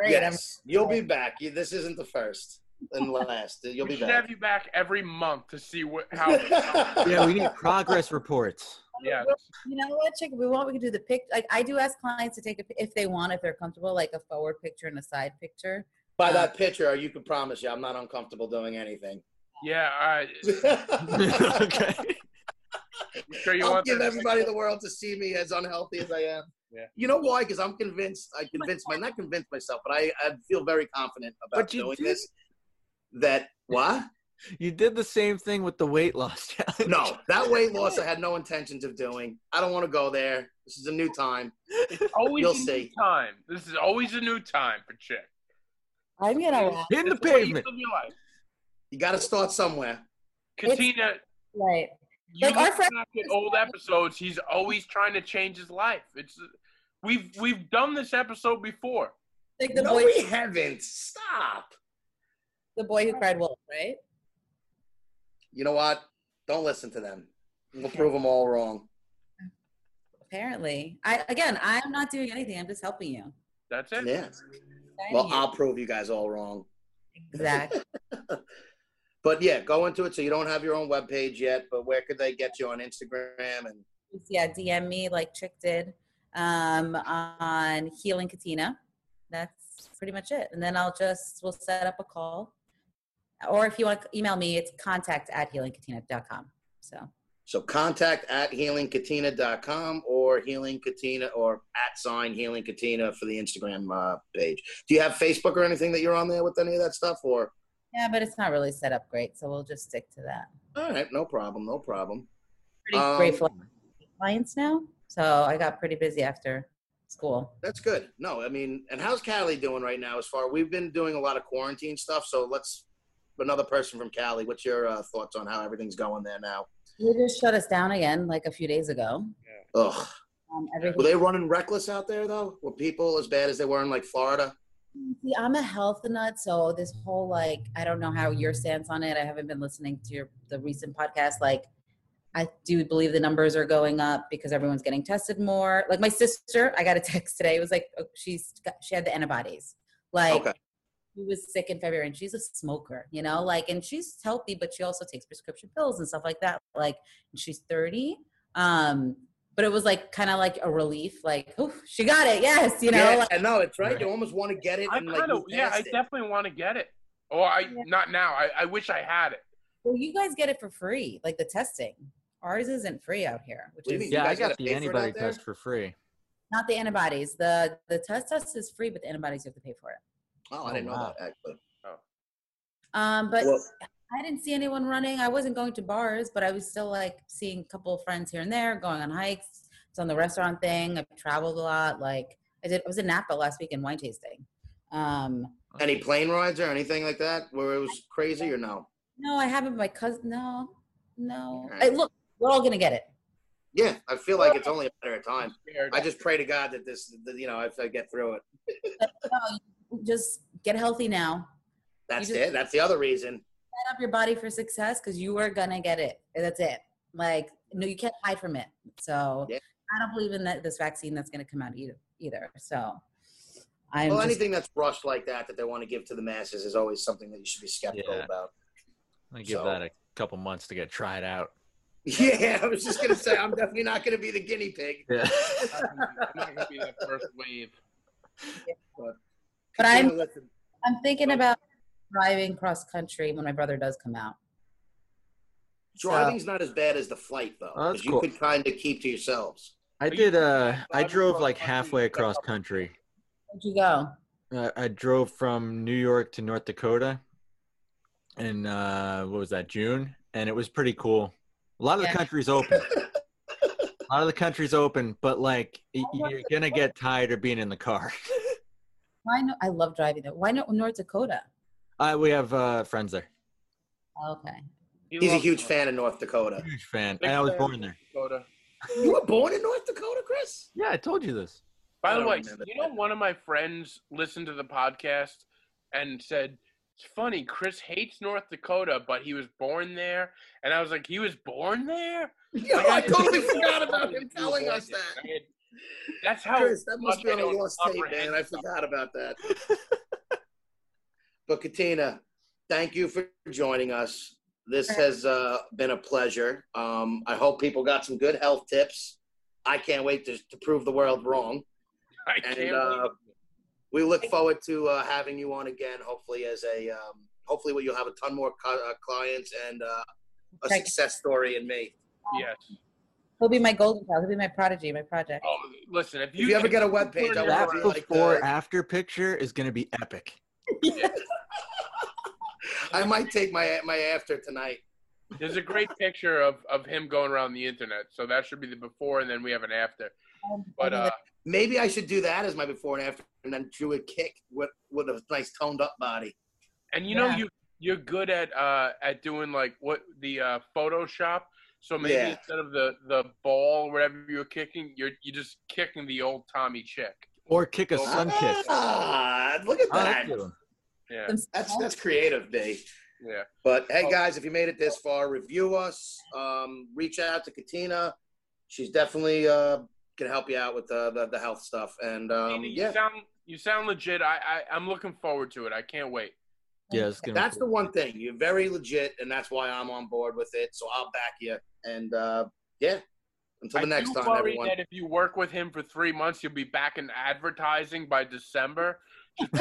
Yes, you'll be back. You, this isn't the first and last. You'll we be back. have you back every month to see what how. Yeah, we need progress reports. yeah. You know what, chick? We want we can do the pic. Like I do ask clients to take a, if they want, if they're comfortable, like a forward picture and a side picture. By uh, that picture, you can promise you I'm not uncomfortable doing anything. Yeah. I, okay. you sure you I'll want give that? everybody the world to see me as unhealthy as I am. Yeah. You know why? Because I'm convinced. I convinced my not convinced myself, but I, I feel very confident about But you doing did- this. That what? You did the same thing with the weight loss challenge. No, that weight loss I had no intentions of doing. I don't want to go there. This is a new time. It's always You'll a new see. time. This is always a new time for chick. I'm gonna laugh. In the It's way you pavement. live your life. You got to start somewhere. Katina, right. you Like, our look friend- back at old episodes. He's always trying to change his life. It's we've we've done this episode before. Like the no, boy, we haven't. Stop. The boy who cried wolf, right? You know what? Don't listen to them. We'll prove them all wrong. Apparently, I again, I'm not doing anything. I'm just helping you. That's it. Yeah. Well, I'll prove you guys all wrong. exactly. But yeah, go into it. So you don't have your own webpage yet, but where could they get you on Instagram? And yeah, DM me like Trick did um, on Healing Katina. That's pretty much it. And then I'll just we'll set up a call. Or if you want to email me, it's contact at healingkatina.com. So so contact at healingkatina.com or healing katina or at sign healing katina for the Instagram uh, page. Do you have Facebook or anything that you're on there with any of that stuff? Or yeah, but it's not really set up great. So we'll just stick to that. all right, no problem, no problem. Pretty Um, grateful clients now. So I got pretty busy after school. That's good. No, I mean, and how's Cali doing right now? As far we've been doing a lot of quarantine stuff, so let's another person from Cali. What's your uh, thoughts on how everything's going there now? They just shut us down again like a few days ago. Ugh, Um, everything were they running reckless out there though? Were people as bad as they were in like Florida? See, I'm a health nut, so this whole like I don't know how your stance on it. I haven't been listening to your the recent podcast. Like, I do believe the numbers are going up because everyone's getting tested more. Like my sister, I got a text today. It was like oh, she's got, she had the antibodies. Like Okay. She was sick in February and she's a smoker, you know, like, and she's healthy, but she also takes prescription pills and stuff like that. Like, and she's 30. Um, but it was like kind of like a relief, like, oh, she got it. Yes. You know, yeah, like, and no, it's right. You almost want to get it I and kind of move yeah, I it. definitely want to get it. Oh, I Yeah. not now. I, I wish I had it. well, you guys get it for free, like the testing. Ours isn't free out here, which What do you is Yeah, I gotta the pay for it antibody test for free. not the antibodies. The the test test is free, but the antibodies you have to pay for it. Oh, I didn't know wow. that actually. Um, but Well- I didn't see anyone running. I wasn't going to bars, but I was still like seeing a couple of friends here and there, going on hikes. It's on the restaurant thing. I've traveled a lot. Like I did, I was in Napa last week in wine tasting. Um, Any plane rides or anything like that where it was crazy or no? no, I haven't. My cousin, no, no. Okay. Hey, look, we're all gonna get it. Yeah, I feel like it's only a matter of time. I just pray to God that this, that, you know, if I get through it. No, you just get healthy now. That's it. That's the other reason. Set up your body for success because you are gonna get it. That's it. Like no, you can't hide from it. So Yeah. I don't believe in that this vaccine that's gonna come out either. Either. So I'm Well, just, anything that's rushed like that that they want to give to the masses is always something that you should be skeptical Yeah. about. I give So- that a couple months to get tried out. Yeah, I was just gonna say I'm definitely not gonna be the guinea pig. Yeah. I'm not gonna be the first wave. But I'm I'm thinking about driving cross country when my brother does come out. So- Driving's not as bad as the flight though, Oh, that's because you could kind of keep to yourselves. I did. Uh, I drove like halfway across country. Where'd you go? Uh, I drove from New York to North Dakota in uh, what was that June, and it was pretty cool. A lot of Yeah. the country's open. A lot of the country's open, but like y- you're gonna get tired of being in the car. Why no? I love driving there. Why not North Dakota? uh, we have uh, friends there. Okay. He He's a huge North fan of North Dakota. Huge fan, Big and I was fan. born there. Dakota. You were born in North Dakota, Chris? Yeah, I told you this. By the way, you know, one of my friends listened to the podcast and said, "It's funny. Chris hates North Dakota, but he was born there." And I was like, "He was born there?" Yeah, Like, I didn't totally forgot about him telling us that. I had- That's how. Chris, that must be on a lost tape, man. I forgot about that. but Katina, thank you for joining us. This has uh, been a pleasure. Um, I hope people got some good health tips. I can't wait to, to prove the world wrong. I can't And, uh, wait. We look forward to uh, having you on again. Hopefully, as a um, hopefully, you'll have a ton more co- uh, clients and uh, a Thank you. success story in me. Yes. He'll be my golden child. He'll be my prodigy, my project. Oh, listen. If you, If you ever get a web page, I turn want That to around- like before the, after picture is gonna be epic. I might take my my after tonight. There's a great picture of, of him going around the internet, so that should be the before, and then we have an after. But uh, Maybe I should do that as my before and after, and then do a kick with with a nice toned up body. and you know Yeah. you you're good at uh at doing like what the uh Photoshop. So maybe Yeah. instead of the the ball, whatever you're kicking, you're you just kicking the old Tommy chick. Or kick a sun kick. Ah, look at Oh, that. that's. Yeah, That's that's creative, B. yeah. But hey, guys, if you made it this far, review us. Um, reach out to Katina. She's definitely uh, gonna help you out with the the, the health stuff. And um, Tina, you yeah, sound you sound legit. I, I I'm looking forward to it. I can't wait. Yeah, it's gonna be that's cool. the one thing. You're very legit, and that's why I'm on board with it. So I'll back you. And uh, yeah, until the I next do time, worry everyone. that if you work with him for three months, you'll be back in advertising by December.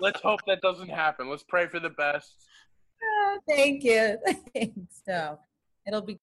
Let's hope that doesn't happen. Let's pray for the best. Thank you. Thanks. So it'll be